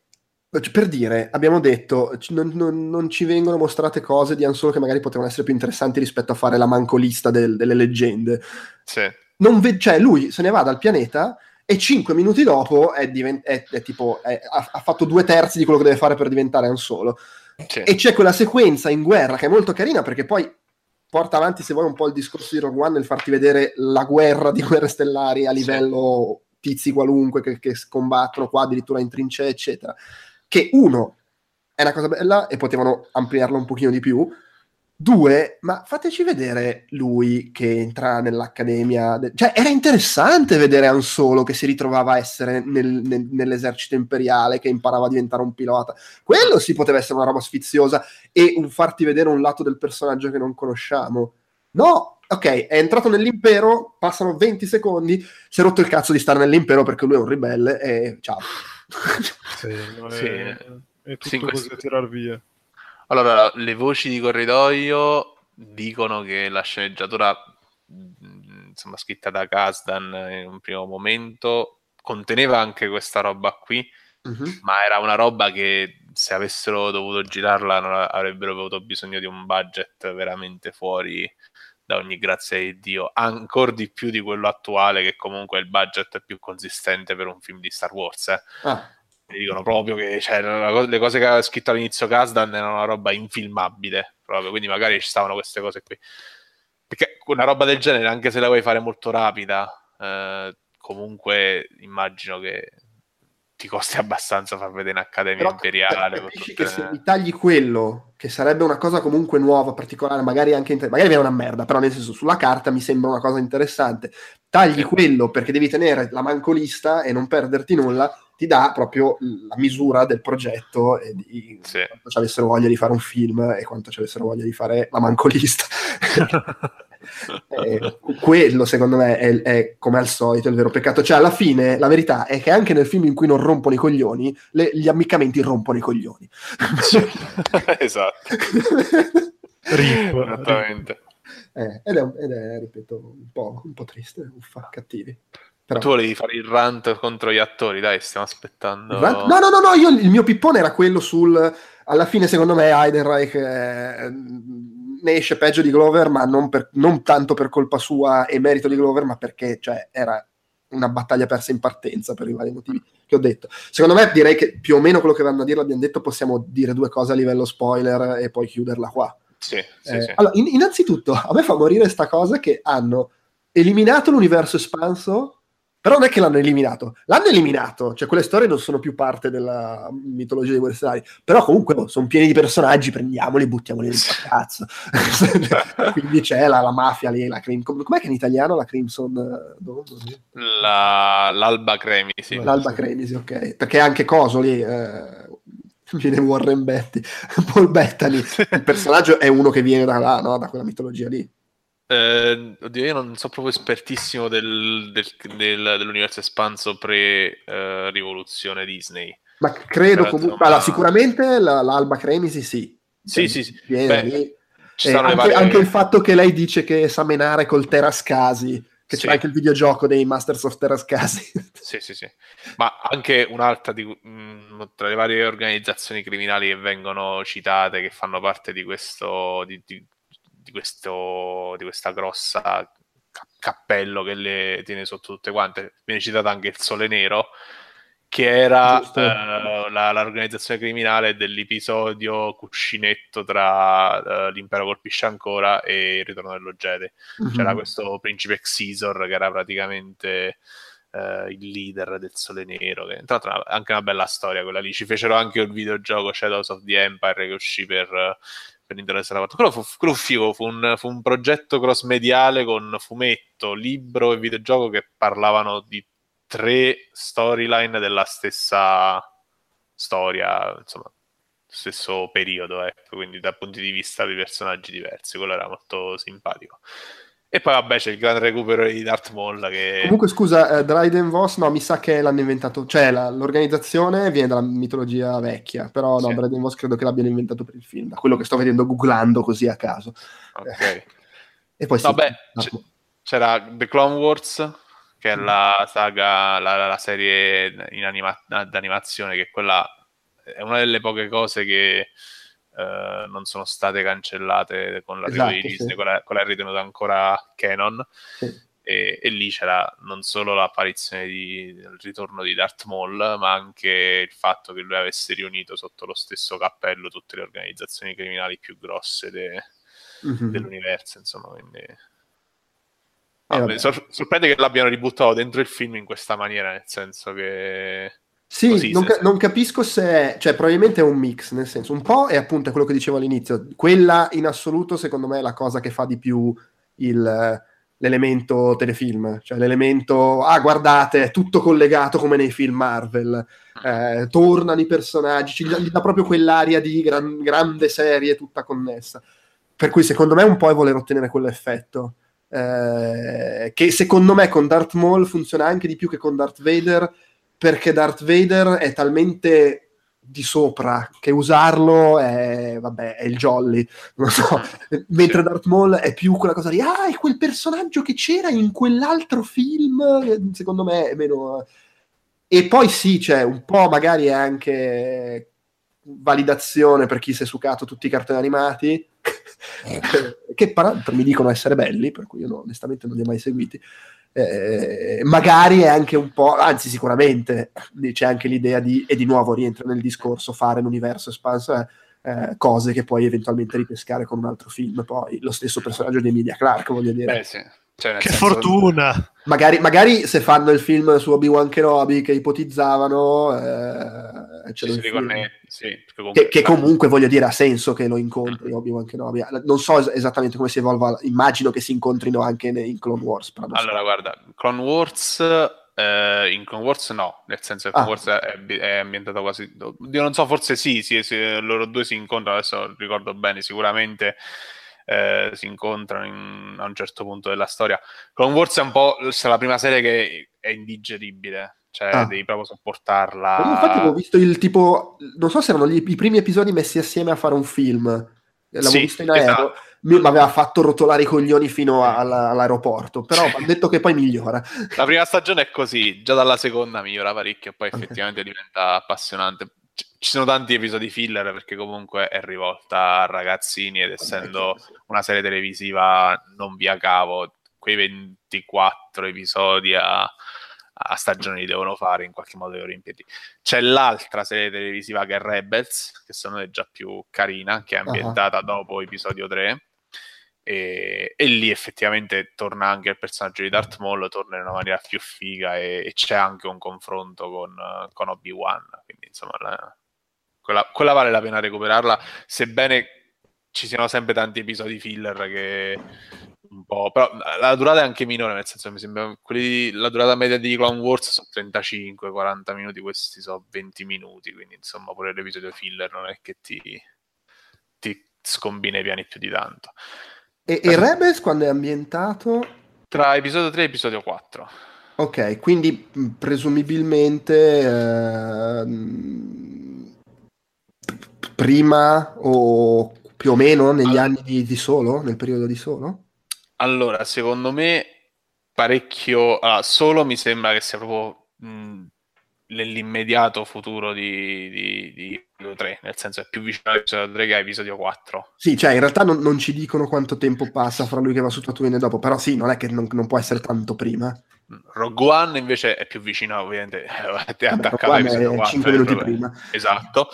per dire, abbiamo detto, non, non, non, ci vengono mostrate cose di Han Solo che magari potevano essere più interessanti rispetto a fare la mancolista del, delle leggende. Sì. Ve- cioè, lui se ne va dal pianeta e cinque minuti dopo è, divent- è, è tipo, ha, ha, fatto due terzi di quello che deve fare per diventare Han Solo. Sì. E c'è quella sequenza in guerra che è molto carina perché poi porta avanti, se vuoi, un po' il discorso di Rogue One nel farti vedere la guerra di guerre stellari a livello sì. tizi qualunque che, che combattono qua addirittura in trincee, eccetera che uno è una cosa bella e potevano ampliarla un pochino di più. Due, ma fateci vedere lui che entra nell'accademia. De- cioè, era interessante vedere Han Solo che si ritrovava a essere nel, nel, nell'esercito imperiale, che imparava a diventare un pilota. Quello sì poteva essere una roba sfiziosa e un farti vedere un lato del personaggio che non conosciamo. No, ok, è entrato nell'impero, passano 20 secondi, si è rotto il cazzo di stare nell'impero perché lui è un ribelle e ciao sì, no, sì. È, è tutto sì, così a tirar via. Allora, le voci di corridoio dicono che la sceneggiatura insomma, scritta da Kasdan in un primo momento conteneva anche questa roba qui, uh-huh. ma era una roba che se avessero dovuto girarla non avrebbero avuto bisogno di un budget veramente fuori da ogni grazia di Dio, ancora di più di quello attuale, che comunque è il budget più consistente per un film di Star Wars. Eh. Ah. Mi dicono proprio che cioè, le cose che aveva scritto all'inizio Kasdan erano una roba infilmabile, proprio, quindi magari ci stavano queste cose qui. Perché una roba del genere, anche se la vuoi fare molto rapida, eh, comunque immagino che ti costi abbastanza far vedere un'accademia Però, imperiale. Capisci che se mi tagli quello, che sarebbe una cosa comunque nuova, particolare, magari anche inter- magari viene una merda, però nel senso sulla carta mi sembra una cosa interessante. Tagli sì. quello perché devi tenere la mancolista e non perderti nulla, ti dà proprio la misura del progetto e di sì. quanto ci avessero voglia di fare un film e quanto ci avessero voglia di fare la mancolista. eh, quello secondo me è, è, come al solito il vero peccato. Cioè alla fine la verità è che anche nel film in cui non rompono i coglioni le, gli ammiccamenti rompono i coglioni. Esatto. Rip, esattamente. Eh, ed, è, ed, è, ripeto un po', un po triste uffa cattivi però... Tu volevi fare il rant contro gli attori, dai, stiamo aspettando. No, no, no, no, io, il mio pippone era quello sul. Alla fine, secondo me, Heidenreich eh, ne esce peggio di Glover, ma non, per, non, tanto per colpa sua e merito di Glover, ma perché cioè, era una battaglia persa in partenza per i vari motivi che ho detto. Secondo me direi che più o meno quello che vanno a dire l'abbiamo detto, possiamo dire due cose a livello spoiler e poi chiuderla qua. Sì, sì, eh, sì. Allora, in, innanzitutto, a me fa morire sta cosa che hanno eliminato l'universo espanso però non è che l'hanno eliminato, l'hanno eliminato, cioè quelle storie non sono più parte della mitologia dei Westernari, però comunque oh, sono pieni di personaggi, prendiamoli e buttiamoli nel cazzo. Quindi c'è la, la, mafia lì, la Crimson, com'è che in italiano la Crimson? La, l'Alba Cremisi. L'Alba Cremisi, ok, perché anche Coso lì... Eh, viene Warren Betty, Paul Bettany, il personaggio è uno che viene da là, no? da quella mitologia lì. Eh, oddio, io non so proprio espertissimo del, del, del, dell'universo espanso pre-rivoluzione uh, Disney. Ma credo comunque, allora, sicuramente la, l'Alba Cremisi sì. Sì, sì, sì. Beh, eh, anche, varie... anche, il fatto che lei dice che sa menare col Terascasi, che sì. c'è anche il videogioco dei Masters of Terascasi. sì, sì, sì. Ma anche un'altra di, mh, mm, tra le varie organizzazioni criminali che vengono citate, che fanno parte di questo, di, di di, questo, di questa grossa cappello che le tiene sotto tutte quante. Viene citato anche il Sole Nero, che era uh, la, l'organizzazione criminale dell'episodio cuscinetto tra uh, l'impero colpisce ancora e il ritorno dello Jedi. Mm-hmm. C'era questo principe Xisor che era praticamente uh, il leader del Sole Nero. Che, tra l'altro, anche una bella storia quella lì. Ci fecero anche il videogioco Shadows of the Empire che uscì per per l'interesse della quello fu, quello fu figo, fu un, fu un progetto cross mediale con fumetto, libro e videogioco che parlavano di tre storyline della stessa storia, insomma, stesso periodo, ecco, quindi da punti di vista di personaggi diversi, quello era molto simpatico. E poi vabbè c'è il gran recupero di Darth Maul che... Comunque scusa, eh, Dryden Voss, no, mi sa che l'hanno inventato, cioè la, l'organizzazione viene dalla mitologia vecchia, però no, sì. Dryden Voss credo che l'abbiano inventato per il film, da quello che sto vedendo googlando così a caso. Ok. e poi Vabbè, sì, c'era The Clone Wars, che è la saga, la, la serie in anima- d'animazione, che è quella è una delle poche cose che eh, non sono state cancellate con l'arrivo Esatto, di Disney, sì. quella, quella è ritenuta ancora canon. Sì. E, e lì c'era non solo l'apparizione di, del ritorno di Darth Maul, ma anche il fatto che lui avesse riunito sotto lo stesso cappello tutte le organizzazioni criminali più grosse de- Mhm. dell'universo, insomma, quindi... Eh, No, vabbè. mi sor- sorprende che l'abbiano ributtato dentro il film in questa maniera, nel senso che... Sì, Così, non, ca- non capisco se è, cioè probabilmente è un mix, nel senso, un po' è appunto quello che dicevo all'inizio, quella in assoluto secondo me è la cosa che fa di più il- l'elemento telefilm, cioè l'elemento, ah guardate, è tutto collegato come nei film Marvel, eh, tornano i personaggi, gli dà proprio quell'aria di gran- grande serie tutta connessa, per cui secondo me un po' è voler ottenere quell'effetto. eh, che secondo me con Darth Maul funziona anche di più che con Darth Vader perché Darth Vader è talmente di sopra che usarlo è, vabbè, è il jolly, non so. Mentre. Darth Maul è più quella cosa di ah, è quel personaggio che c'era in quell'altro film, secondo me è meno... E poi sì, c'è un po' magari è anche validazione per chi si è sucato tutti i cartoni animati, che peraltro mi dicono essere belli, per cui io no- onestamente non li ho mai seguiti. Eh, magari è anche un po', anzi sicuramente c'è anche l'idea di, e di nuovo rientra nel discorso, fare l'universo espanso, eh, eh, cose che poi eventualmente ripescare con un altro film, poi lo stesso personaggio di Emilia Clarke, voglio dire. Beh, sì. Cioè, nel Che senso- fortuna! Magari, magari se fanno il film su Obi-Wan Kenobi che ipotizzavano, eh, c'è sì, perché comunque- che, che comunque voglio dire ha senso che lo incontri Obi-Wan Kenobi. Non so es- esattamente come si evolva, immagino che si incontrino anche ne- in Clone Wars. Però non so. Allora, guarda, Clone Wars, eh, in Clone Wars no, nel senso che Ah. Clone Wars è, è ambientato quasi... Io non so, forse sì, sì, sì, loro due si incontrano, adesso ricordo bene, sicuramente eh, si incontrano in- a un certo punto della storia. Clone Wars è un po' la prima serie che è indigeribile, cioè Ah. devi proprio sopportarla. Io infatti avevo visto il tipo, non so se erano gli- i primi episodi messi assieme a fare un film. L'avevo Sì, visto in aereo, esatto. mi aveva fatto rotolare i coglioni fino a- alla- all'aeroporto. Però hanno detto che poi migliora. La prima stagione è così, già dalla seconda migliora parecchio poi effettivamente diventa appassionante. Ci sono tanti episodi filler perché comunque è rivolta a ragazzini ed essendo una serie televisiva non via cavo, quei 24 episodi a, a stagione li devono fare, in qualche modo li devono riempirli. C'è l'altra serie televisiva che è Rebels, che secondo me è già più carina, che è ambientata dopo episodio 3. E, e lì effettivamente torna anche il personaggio di Darth Maul, torna in una maniera più figa e, e c'è anche un confronto con, con Obi-Wan. Quindi insomma, la- quella, quella vale la pena recuperarla, sebbene ci siano sempre tanti episodi filler che un po'... Però la durata è anche minore, nel senso mi sembra... Quelli, la durata media di Clone Wars sono 35-40 minuti, questi sono 20 minuti, quindi insomma pure l'episodio filler non è che ti, ti scombina i piani più di tanto. E, e Rebels quando è ambientato? Tra episodio 3 e episodio 4. Ok, quindi mh, presumibilmente p- prima o più o meno negli Allora- anni di, di solo, nel periodo di solo? Allora, secondo me parecchio... allora, solo mi sembra che sia proprio mh, nell'immediato futuro di, di, di episodio 3, nel senso è più vicino all'episodio 3 che a episodio 4. Sì, cioè in realtà non, non ci dicono quanto tempo passa fra lui che va su Tatooine e dopo, però sì, non è che non, non può essere tanto prima. Rogue One invece è più vicino, ovviamente, Vabbè, attaccato all'episodio è 4. 5 è minuti prima. Esatto.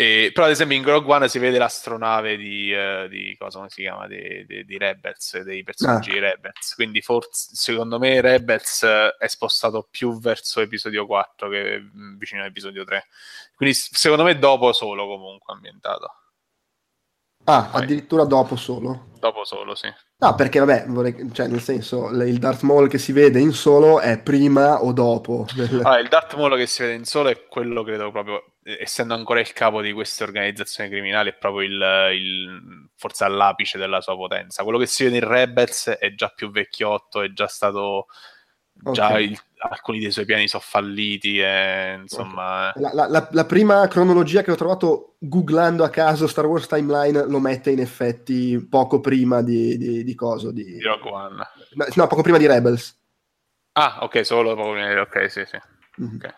E- però ad esempio in Rogue One si vede l'astronave di, eh, di cosa si chiama di, di- di Rebels dei personaggi Ah. di Rebels quindi forse secondo me Rebels eh, è spostato più verso episodio 4 che mm, vicino all'episodio 3 quindi secondo me dopo solo comunque ambientato Ah, Poi. addirittura dopo solo. dopo solo sì No, perché vabbè, vorrei- cioè nel senso, il Darth Maul che si vede in solo è prima o dopo. del- Allora, il Darth Maul che si vede in solo è quello, credo, proprio, essendo ancora il capo di queste organizzazioni criminali, è proprio il, il- forse all'apice della sua potenza. Quello che si vede in Rebels è già più vecchiotto, è già stato... Già il- alcuni dei suoi piani sono falliti, e, insomma... eh. La, la- la- prima cronologia che ho trovato googlando a caso Star Wars Timeline lo mette in effetti poco prima di, di, di coso. Di... di Rogue One. No, poco prima di Rebels. Ah, ok, solo dopo... Ok, sì, sì. Mhm. Ok.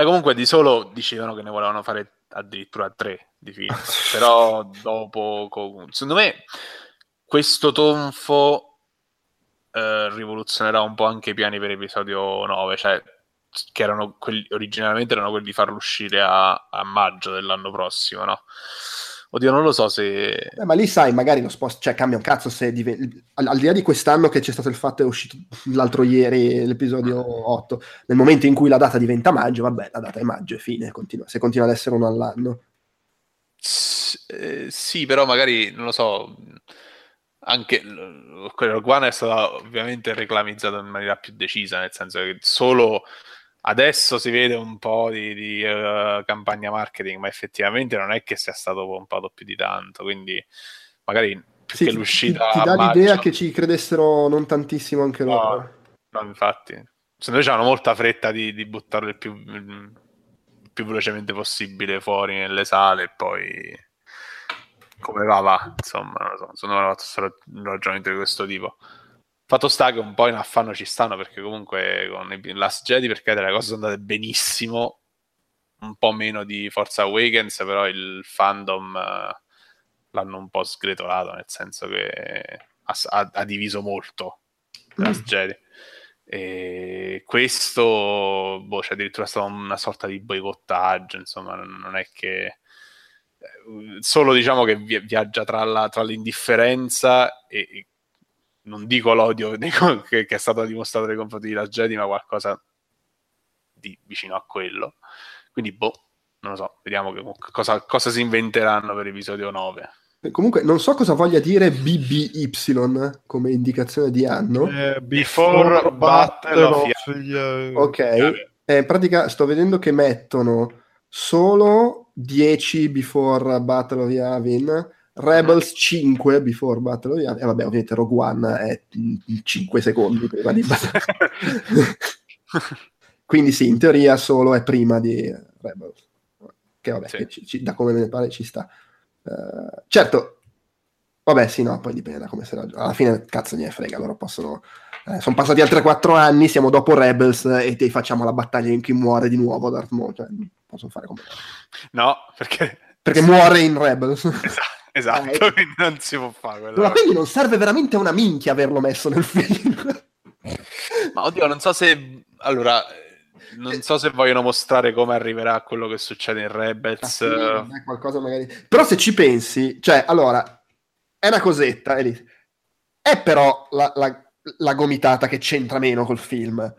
Eh, comunque di solo decidevano che ne volevano fare addirittura tre di film. Però dopo, secondo me, questo tonfo eh, rivoluzionerà un po' anche i piani per episodio 9, cioè che erano quelli, originalmente erano quelli di farlo uscire a, a maggio dell'anno prossimo, no? Oddio, non lo so se. Eh, ma lì sai, magari lo spost, cioè cambia un cazzo se div... al, al, di là di quest'anno che c'è stato il fatto, è uscito l'altro ieri l'episodio 8. Nel momento in cui la data diventa maggio, vabbè, la data è maggio e fine, continua, se continua ad essere uno all'anno. S- eh, sì, però magari non lo so. Anche quello è stato ovviamente reclamizzato in maniera più decisa, nel senso che solo adesso si vede un po' di, di uh, campagna marketing, ma effettivamente non è che sia stato pompato più di tanto, quindi magari sì, che l'uscita... Ti, ti dà maggio, l'idea che ci credessero non tantissimo anche no, loro. No, infatti. Secondo me hanno molta fretta di, di buttarlo il più, il più velocemente possibile fuori nelle sale e poi come va va, insomma, non lo so, hanno fatto solo un ragionamento di questo tipo. Fatto sta che un po' in affanno ci stanno perché comunque con i Last Jedi perché le cose sono andate benissimo, un po' meno di Forza Awakens, però il fandom uh, l'hanno un po' sgretolato, nel senso che ha, ha, diviso molto mm. Last Jedi. E questo, boh, c'è addirittura stata una sorta di boicottaggio, insomma, non è che eh, solo diciamo che viaggia tra, la, tra l'indifferenza e non dico l'odio che, che, è stato dimostrato nei confronti di Last Jedi, ma qualcosa di vicino a quello. Quindi, boh, non lo so, vediamo che, cosa, cosa, si inventeranno per l'episodio 9. Comunque, non so cosa voglia dire BBY come indicazione di anno. Eh, before Battle of Yavin. Ok, eh, in pratica sto vedendo che mettono solo 10 Before Battle of Yavin Rebels 5 Before Battle Royale e vabbè ovviamente Rogue One è 5 secondi prima di Battle quindi sì in teoria solo è prima di Rebels. Che vabbè sì. che ci, ci, da come me ne pare ci sta. Uh, certo vabbè sì no poi dipende da come se alla fine cazzo ne frega loro possono eh, sono passati altri 4 anni siamo dopo Rebels e ti facciamo la battaglia in chi muore di nuovo Darth Maul cioè, possono fare come no perché perché muore in Rebels. Esatto Esatto, eh, quindi non si può fare quello. Ma quindi non serve veramente una minchia averlo messo nel film. Ma oddio, non so se... Allora, non so se vogliono mostrare come arriverà quello che succede in Rebels. Ah, sì, qualcosa magari... Però se ci pensi, cioè, allora, è una cosetta, è, lì. è però la, la, la gomitata che c'entra meno col film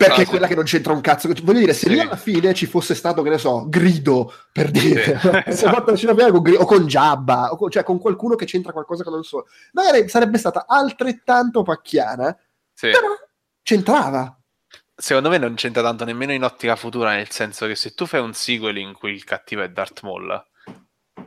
perché ah, è quella sì. che non c'entra un cazzo. Voglio dire, se sì. lì alla fine ci fosse stato, che ne so, Grido, per dire, sì. esatto. con Grido, o con o con, cioè con qualcuno che c'entra qualcosa che non so, magari sarebbe stata altrettanto pacchiana, però c'entrava. Secondo me non c'entra tanto nemmeno in ottica futura, nel senso che se tu fai un sequel in cui il cattivo è Darth Maul,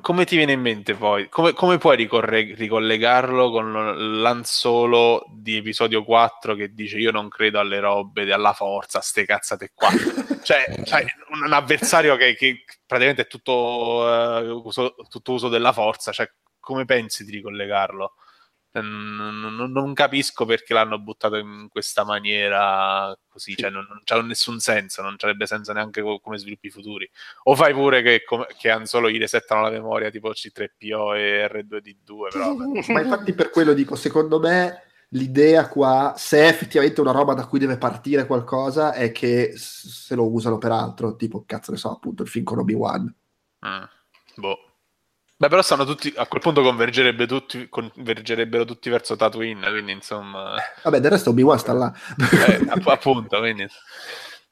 come ti viene in mente poi? Come, come puoi ricorre- ricollegarlo con l'anzolo di episodio 4 che dice io non credo alle robe, alla forza, ste cazzate qua? cioè, cioè un, un, avversario che, che, praticamente è tutto, uh, uso, tutto uso della forza, cioè come pensi di ricollegarlo? Non, non, capisco perché l'hanno buttato in questa maniera così, cioè non, non c'ha nessun senso, non c'avrebbe senso neanche come sviluppi futuri. O fai pure che, come, che hanno solo gli resettano la memoria tipo C3PO e R2D2, però... Ma infatti per quello dico, secondo me l'idea qua, se è effettivamente una roba da cui deve partire qualcosa, è che se lo usano per altro, tipo, cazzo ne so, appunto, il film con Obi-Wan. Mm, boh. Beh, però stanno tutti, a quel punto convergerebbe tutti, convergerebbero tutti verso Tatooine, quindi insomma... Vabbè, del resto Obi-Wan sta là. eh, appunto, quindi...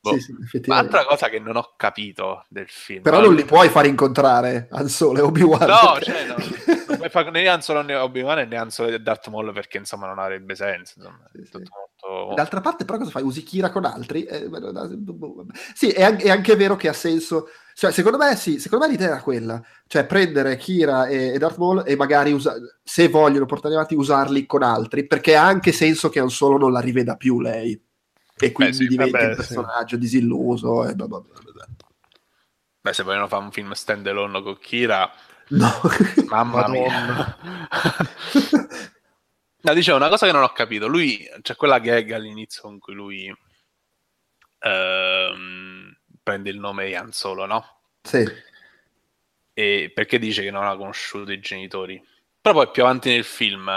Boh. Sì, sì, Altra cosa che non ho capito del film. Però non li puoi far incontrare Han Solo e Obi-Wan. No, perché... cioè, no, non puoi fare né Han Solo né Obi-Wan né Han Solo e Darth Maul perché insomma non avrebbe senso. Insomma, sì, sì. Molto... D'altra parte però cosa fai? Usi Kira con altri? Eh, sì, è anche, è anche vero che ha senso cioè, secondo me sì, secondo me l'idea era quella, cioè prendere Kira e, e Darth Maul e magari usa- se vogliono portare avanti usarli con altri, perché ha anche senso che Han Solo non la riveda più lei e quindi sì, diventa vabbè, un personaggio sì. disilluso e bla bla bla. Beh, se vogliono fare un film stand alone con Kira, no. mamma mia. no, dicevo una cosa che non ho capito. Lui c'è cioè quella gag all'inizio con cui lui ehm, prende il nome Ian Solo, no? Sì. e perché dice che non ha conosciuto i genitori. Però poi più avanti nel film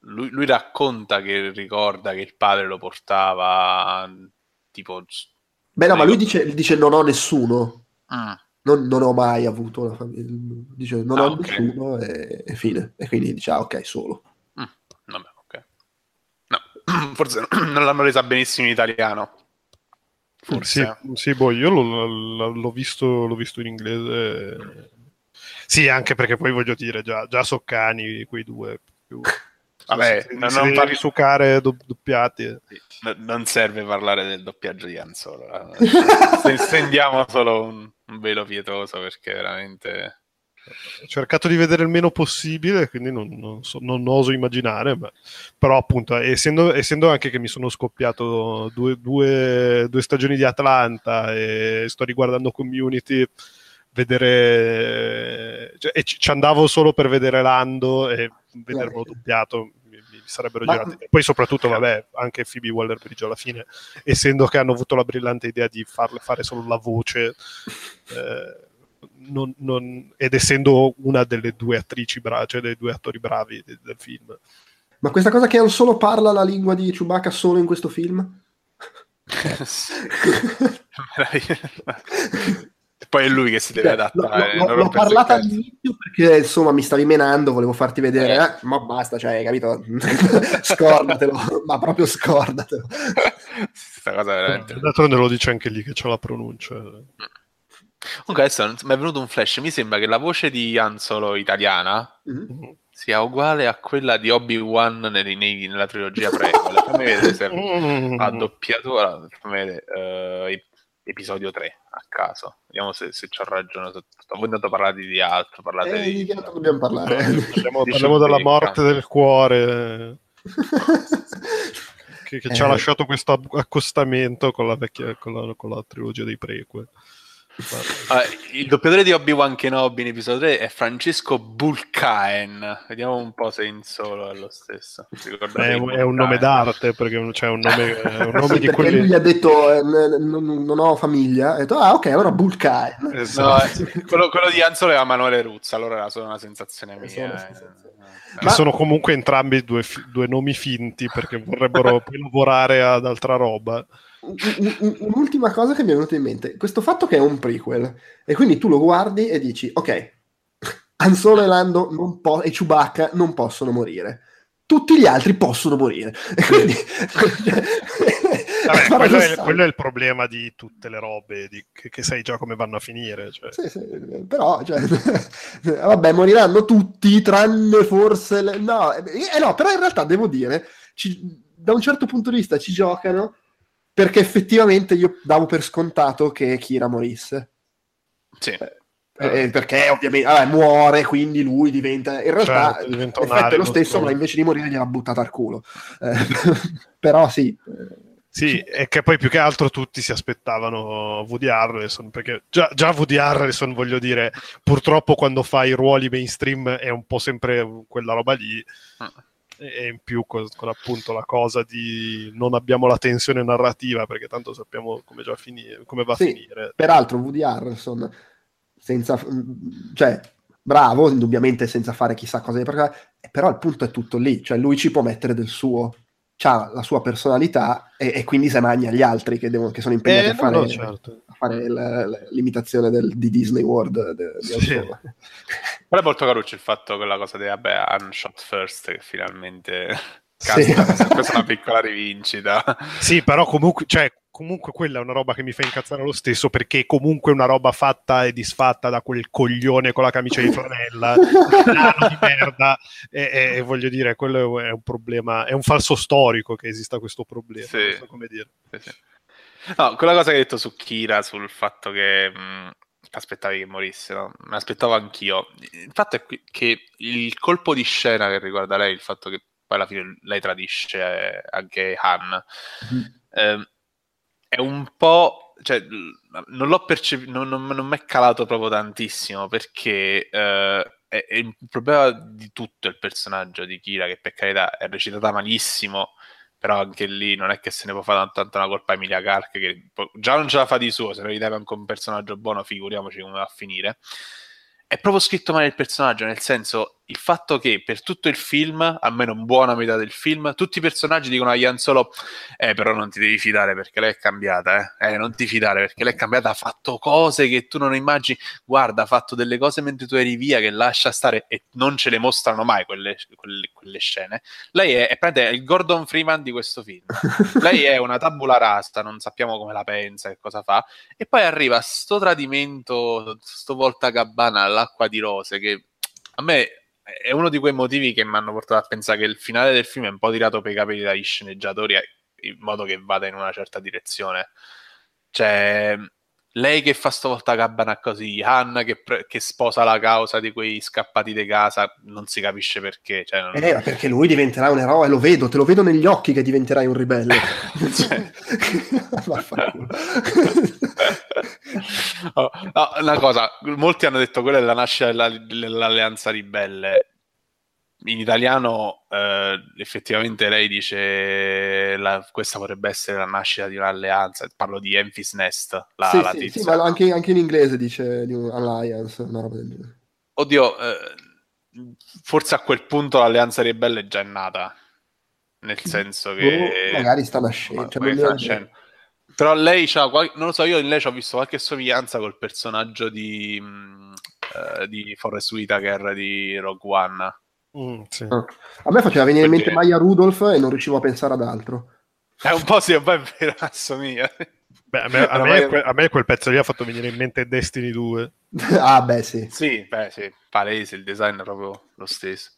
lui, lui racconta che ricorda che il padre lo portava tipo... Beh no, ma lui dice, dice non ho nessuno. Mm. Non, non, ho mai avuto una famiglia. Dice non Ah, ho ok. nessuno e, e fine. E quindi dice ah ok, solo. Mm, Vabbè, ok. No, forse non l'hanno resa benissimo in italiano. Forse. Sì, sì, boh, io l'ho, l'ho- visto, l'ho visto in inglese. Sì, anche perché poi voglio dire, già, già Soccani, quei due. Più, Vabbè, se, non- se non do- doppiati. No- non serve parlare del doppiaggio di Han Solo. eh. Stendiamo solo un, un velo pietoso perché veramente... Ho cercato di vedere il meno possibile, quindi non, non so- non oso immaginare, ma- però appunto, essendo, essendo anche che mi sono scoppiato due, due- due stagioni di Atlanta e sto riguardando Community, vedere... cioè, e ci, ci andavo solo per vedere Lando e vederlo doppiato. Mi, mi sarebbero Ma- girati. Poi soprattutto, vabbè, anche Phoebe Waller-Bridge alla fine, essendo che hanno avuto la brillante idea di farle fare solo la voce, eh, non- non- ed essendo una delle due attrici bravi, cioè dei due attori bravi de- del film. Ma questa cosa che Han Solo parla la lingua di Chewbacca solo in questo film? Poi è lui che si deve Cioè, l'ho- adattare. l'ho, non l'ho rompersi il parlata all'inizio perché insomma mi stavi menando, volevo farti vedere, Eh. eh, ma basta, cioè, hai capito? scordatelo, ma proprio scordatelo. Questa cosa veramente... D'altronde lo dice anche lì che c'è la pronuncia. Comunque adesso mi è venuto un flash, mi sembra che la voce di Han Solo italiana Mhm. sia uguale a quella di Obi-Wan nei- nei- nella trilogia prequel. Fammi vedere se ha fammi vedere, eh, ep- episodio 3 a caso. Vediamo se, se ci ho ragione. Voi intanto parlate di altro, parlate Eh, di di... altro dobbiamo parlare? Parliamo, parliamo della morte del cuore che, che ci ha Eh. lasciato questo accostamento con la, vecchia, con la, con la trilogia dei prequel. Ah, il doppiatore di Obi-Wan Kenobi in episodio 3 è Francesco Bulcaen. Vediamo un po' se in solo è lo stesso. Ricordate È, un- è un nome Bulcaen? d'arte perché non c'è un nome, è un nome Sì, di perché lui quelli. gli ha detto eh, n- n- non ho famiglia, ha detto ah ok, allora Bulkai. No, Esatto. eh, quello, quello di Anzolo era Manuele Ruzza, allora era solo una sensazione È mia. solo una eh. sensazione. Eh, Che sono comunque entrambi due, due nomi finti perché vorrebbero poi lavorare ad altra roba. Un- un- un'ultima cosa che mi è venuta in mente, questo fatto che è un prequel e quindi tu lo guardi e dici ok, Han Solo e Lando non po- e Chewbacca non possono morire. Tutti gli altri possono morire. E quindi, Vabbè, quello, è, quello è il problema di tutte le robe, di- che, che sai già come vanno a finire. cioè. Sì, sì, però, cioè, vabbè, moriranno tutti, tranne forse... le- No, eh, no, però in realtà devo dire, ci- da un certo punto di vista ci giocano perché effettivamente io davo per scontato che Kira morisse. Sì. Eh, perché ovviamente vabbè, muore, quindi lui diventa. In realtà Certo, diventa è lo stesso, ma invece di morire gliel'ha buttata al culo. Eh, però sì. Sì, e che poi più che altro tutti si aspettavano Woody Harrelson, perché già, già Woody Harrelson, voglio dire, purtroppo quando fa i ruoli mainstream è un po' sempre quella roba lì, Ah. E in più con, con appunto la cosa di non abbiamo la tensione narrativa, perché tanto sappiamo come, già fini- come va a Sì. finire. Peraltro, Woody Harrelson, senza, cioè, bravo, indubbiamente senza fare chissà cosa di particolare, però il punto è tutto lì, cioè lui ci può mettere del suo, ha la sua personalità e, e quindi se magna gli altri che, devono- che sono impegnati Eh, a fare, no, certo. a fare la- la- l'imitazione del- di Disney World. de- di Sì. Però è molto caruccio il fatto quella cosa di vabbè, un shot first che finalmente Sì. cazzo, è sempre una piccola rivincita. Sì, però comunque, cioè, comunque quella è una roba che mi fa incazzare lo stesso perché comunque è una roba fatta e disfatta da quel coglione con la camicia di flanella, di merda, e, e- e voglio dire, quello è un problema, è un falso storico che esista questo problema, Sì. non so come dire. Sì, sì. No, quella cosa che hai detto su Kira, sul fatto che mh, aspettavi che morisse, no? me l'aspettavo anch'io. Il fatto è che il colpo di scena che riguarda lei, il fatto che poi alla fine lei tradisce eh, anche Han, ehm, è un po'... Cioè, non l'ho percepito, non, non, non mi è calato proprio tantissimo perché eh, è, è il problema di tutto il personaggio di Kira, che per carità è recitata malissimo, però anche lì non è che se ne può fare tanto una colpa a Emilia Clarke che già non ce la fa di suo, se ne rideva anche un personaggio buono, figuriamoci come va a finire. è proprio scritto male il personaggio, nel senso il fatto che per tutto il film, almeno buona metà del film, tutti i personaggi dicono a Ian Solo eh però non ti devi fidare perché lei è cambiata, eh, eh non ti fidare perché lei è cambiata, ha fatto cose che tu non immagini, guarda, ha fatto delle cose mentre tu eri via che lascia stare e non ce le mostrano mai quelle, quelle, quelle scene. Lei è, è, è, il Gordon Freeman di questo film, lei è una tabula rasta, non sappiamo come la pensa e cosa fa, e poi arriva sto tradimento, sto volta gabbana all'acqua di rose che a me è uno di quei motivi che mi hanno portato a pensare che il finale del film è un po' tirato per i capelli dagli sceneggiatori eh, in modo che vada in una certa direzione. Cioè, lei che fa stavolta cabana così, Hannah che, pre- che, sposa la causa di quei scappati di casa, non si capisce perché. Cioè, non... Eh, perché lui diventerà un eroe, lo vedo, te lo vedo negli occhi che diventerai un ribelle. cioè... oh, no, una cosa, molti hanno detto quella è la nascita della, dell'alleanza ribelle. In italiano eh, effettivamente lei dice la, questa potrebbe essere la nascita di un'alleanza. Parlo di Enfys Nest, la, sì, la sì, sì, ma anche, anche, in inglese dice di un'alliance, una roba del genere. Oddio, eh, forse a quel punto l'alleanza ribelle è già nata. Nel senso che... Oh, magari sta nascendo. Cioè, sta nascendo. Però lei c'ha, qual- non lo so, io in lei ho visto qualche somiglianza col personaggio di, mh, uh, di Forrest Whitaker di Rogue One. Mm, sì. ah. A me faceva venire Perché... in mente Maya Rudolph e non riuscivo a pensare ad altro. È un po' sì, un po' è vero, assomiglia. Beh, a me, a, me, a me, quel pezzo lì ha fatto venire in mente Destiny 2. ah, beh, sì. Sì, beh, sì, palese, il design è proprio lo stesso.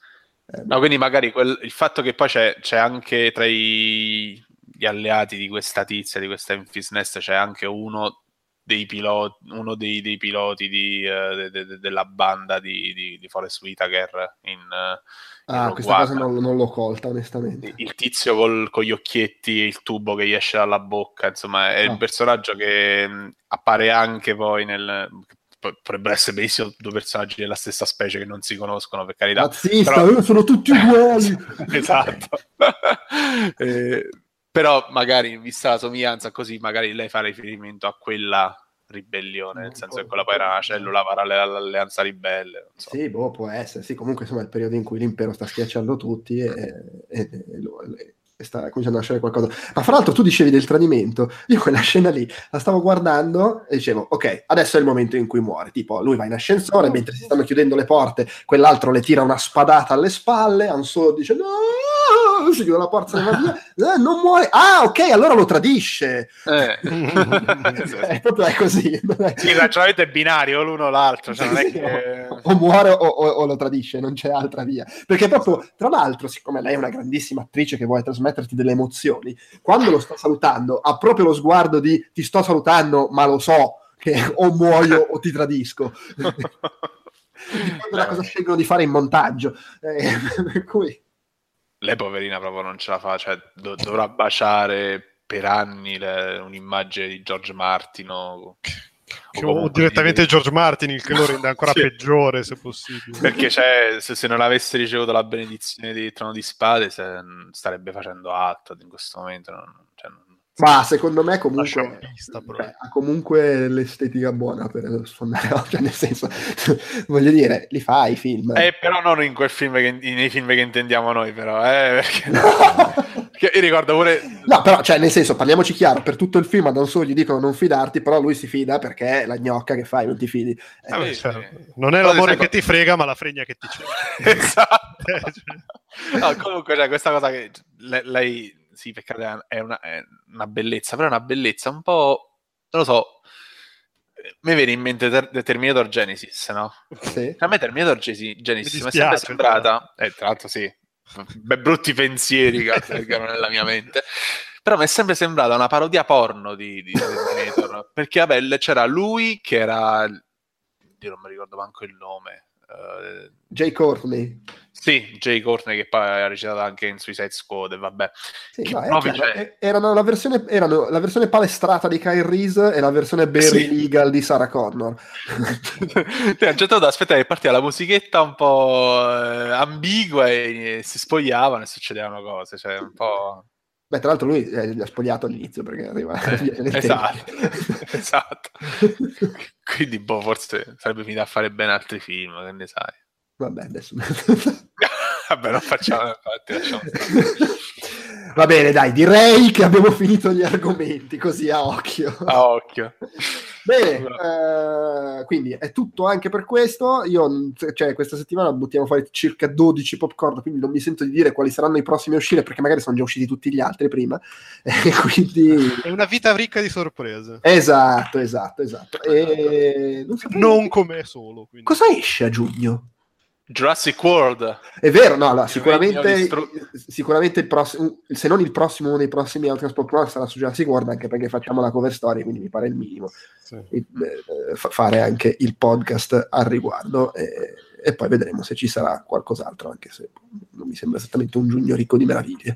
Eh, no, quindi magari quel, il fatto che poi c'è, c'è anche tra i, gli alleati di questa tizia, di questa Enfys Nest, c'è anche uno dei piloti, uno dei, dei piloti di, uh, de, de, de, della banda di, di, di Forest Whitaker in, uh, ah, questa cosa non, non, l'ho colta onestamente. Il tizio col, con gli occhietti e il tubo che gli esce dalla bocca insomma è ah. il personaggio che mh, appare anche poi nel potrebbero essere benissimo due personaggi della stessa specie che non si conoscono per carità. Razzista però... sono tutti uguali. Esatto. Eh, però magari vista la somiglianza così magari lei fa riferimento a quella ribellione, nel senso che quella poi era una cellula parallela all'alleanza ribelle. So. Sì, boh, può essere, sì, comunque insomma è il periodo in cui l'impero sta schiacciando tutti e, e, e, e sta cominciando a nascere qualcosa. Ma fra l'altro tu dicevi del tradimento, io quella scena lì la stavo guardando e dicevo, ok, adesso è il momento in cui muore, tipo lui va in ascensore mentre si stanno chiudendo le porte, quell'altro le tira una spadata alle spalle, Han Solo dice no! Si chiude la porta e va via, eh, non muore, ah ok, allora lo tradisce. Eh. è proprio è così. Sì, il ragionamento è binario, l'uno o l'altro. Cioè sì, che... o, muore o, o, o, lo tradisce, non c'è altra via. Perché proprio, tra l'altro, siccome lei è una grandissima attrice che vuole trasmetterti delle emozioni, quando lo sta salutando ha proprio lo sguardo di ti sto salutando, ma lo so che o muoio o ti tradisco. Dipende da cosa scelgono di fare in montaggio. Eh, per cui lei poverina proprio non ce la fa, cioè do- dovrà baciare per anni le- un'immagine di George Martin o, o direttamente di... George Martin, il che lo rende ancora sì. peggiore se possibile. Perché cioè, se, se, non avesse ricevuto la benedizione di Trono di Spade se, starebbe facendo altro in questo momento. Non, ma secondo me comunque pista, beh, ha comunque l'estetica buona per sfondare cioè nel senso voglio dire li fa i film. Eh, però non in quel film che, nei film che intendiamo noi però eh, perché, perché io ricordo pure no però cioè nel senso parliamoci chiaro per tutto il film a non solo gli dicono non fidarti però lui si fida perché la gnocca che fai non ti fidi. Eh, ah, cioè, non è l'amore che ti frega ma la fregna che ti c'è esatto. Eh, cioè. no, comunque c'è questa cosa che lei sì, perché è una, è una, bellezza, però è una bellezza un po', non lo so, mi viene in mente ter- Terminator Genesis, no? Sì. A me Terminator Genesis, Genesis mi, è sempre sembrata, eh, tra l'altro sì, Beh, brutti pensieri che erano nella mia mente, però mi è sempre sembrata una parodia porno di, di Terminator, perché vabbè, c'era lui che era, io non mi ricordo manco il nome, uh, Jay Courtney. Sì, Jay Courtney che poi ha recitato anche in Suicide Squad, vabbè. Sì, no, chiaro, cioè... erano, la versione, erano, la versione, palestrata di Kyle Reese e la versione Barry sì. Legal di Sarah Connor. sì, a un certo punto aspettare che partiva la musichetta un po' eh, ambigua e, e si spogliavano e succedevano cose, cioè un po'... Beh, tra l'altro lui eh, ha spogliato all'inizio perché arriva eh, esatto, esatto. Quindi boh, forse sarebbe finito a fare bene altri film, che ne sai. Vabbè, adesso... Vabbè, non facciamo infatti, lasciamo Va bene, dai, direi che abbiamo finito gli argomenti così a occhio. A occhio. Bene, eh, quindi è tutto anche per questo. Io, cioè, questa settimana buttiamo fuori circa 12 popcorn, quindi non mi sento di dire quali saranno i prossimi a uscire, perché magari sono già usciti tutti gli altri prima. Quindi... È una vita ricca di sorprese. Esatto, esatto, esatto. E... Non, non come solo. Quindi. Cosa esce a giugno? Jurassic World. È vero, no, no sicuramente, sicuramente il prossimo, se non il prossimo, uno dei prossimi Outcast Pro sarà su Jurassic World, anche perché facciamo la cover story, quindi mi pare il minimo sì. e, eh, fare anche il podcast al riguardo e, e, poi vedremo se ci sarà qualcos'altro, anche se non mi sembra esattamente un giugno ricco di meraviglie.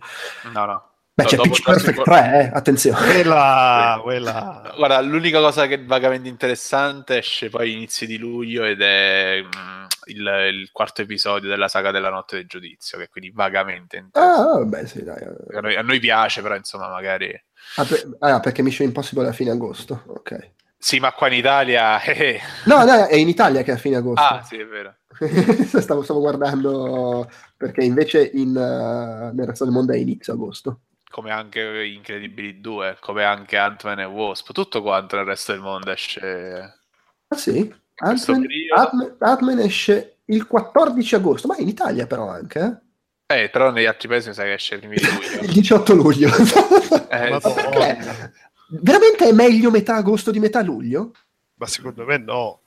No, no. Beh, c'è Pitch Perfect 3, eh? attenzione. Quella, quella. Guarda, l'unica cosa che è vagamente interessante esce poi inizi di luglio ed è mm, il, il, quarto episodio della saga della notte del giudizio, che quindi vagamente interessante. Ah, vabbè, sì, dai. A noi, a noi piace, però insomma, magari... Ah, per, ah, perché Mission Impossible è a fine agosto, ok. Sì, ma qua in Italia... Eh, eh. No, no, è in Italia che è a fine agosto. Ah, sì, è vero. stavo, stavo, guardando perché invece in, uh, nel resto del mondo è inizio agosto come anche Incredibili 2, come anche Ant-Man e Wasp, tutto quanto nel resto del mondo esce. Ah sì? Ant-Man, Ant-Man, Ant-Man esce il 14 agosto, ma in Italia però anche, eh? Eh, però negli altri paesi mi sa che esce il primo luglio. il 18 luglio. eh, perché? Veramente è meglio metà agosto di metà luglio? Ma secondo me no.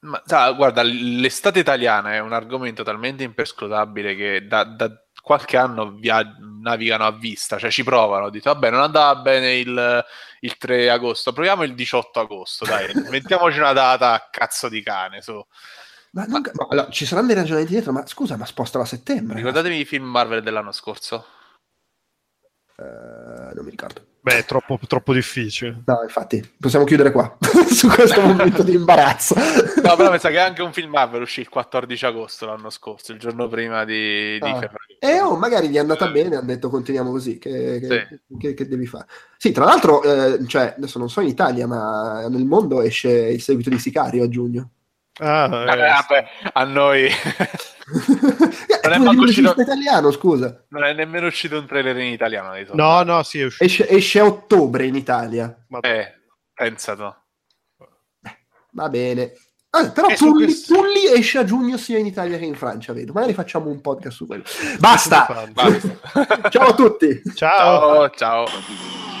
Ma, sa, guarda, l'estate italiana è un argomento talmente imperscrutabile che da, da qualche anno via- navigano a vista, cioè ci provano, dicono vabbè non andava bene il, il 3 agosto, proviamo il 18 agosto, dai, mettiamoci una data a cazzo di cane, su. Ma, non, ma allora, ci saranno dei ragionamenti dietro, ma scusa, ma spostala a settembre. Ricordatevi i film Marvel dell'anno scorso? Uh, non mi ricordo. Beh, è troppo, troppo difficile. No, infatti, possiamo chiudere qua su questo momento di imbarazzo. no, però pensa che anche un film Marvel uscì il 14 agosto l'anno scorso, il giorno prima di, di ah. E oh, magari gli è andata bene, hanno detto continuiamo così, che, che, sì. che, che devi fare? Sì, tra l'altro, eh, cioè, adesso non so in Italia, ma nel mondo esce il seguito di Sicario a giugno. Ah, eh, vabbè, a noi non è manco uscito italiano, scusa. Non è nemmeno uscito un trailer in italiano. No, no, sì, è uscito. Esce, esce a ottobre in Italia. Eh, pensato. Va bene. Ah, però Tulli, Tulli, esce a giugno sia in Italia che in Francia, vedo. Magari facciamo un podcast su quello. Basta! Basta. ciao a tutti! ciao. ciao. ciao.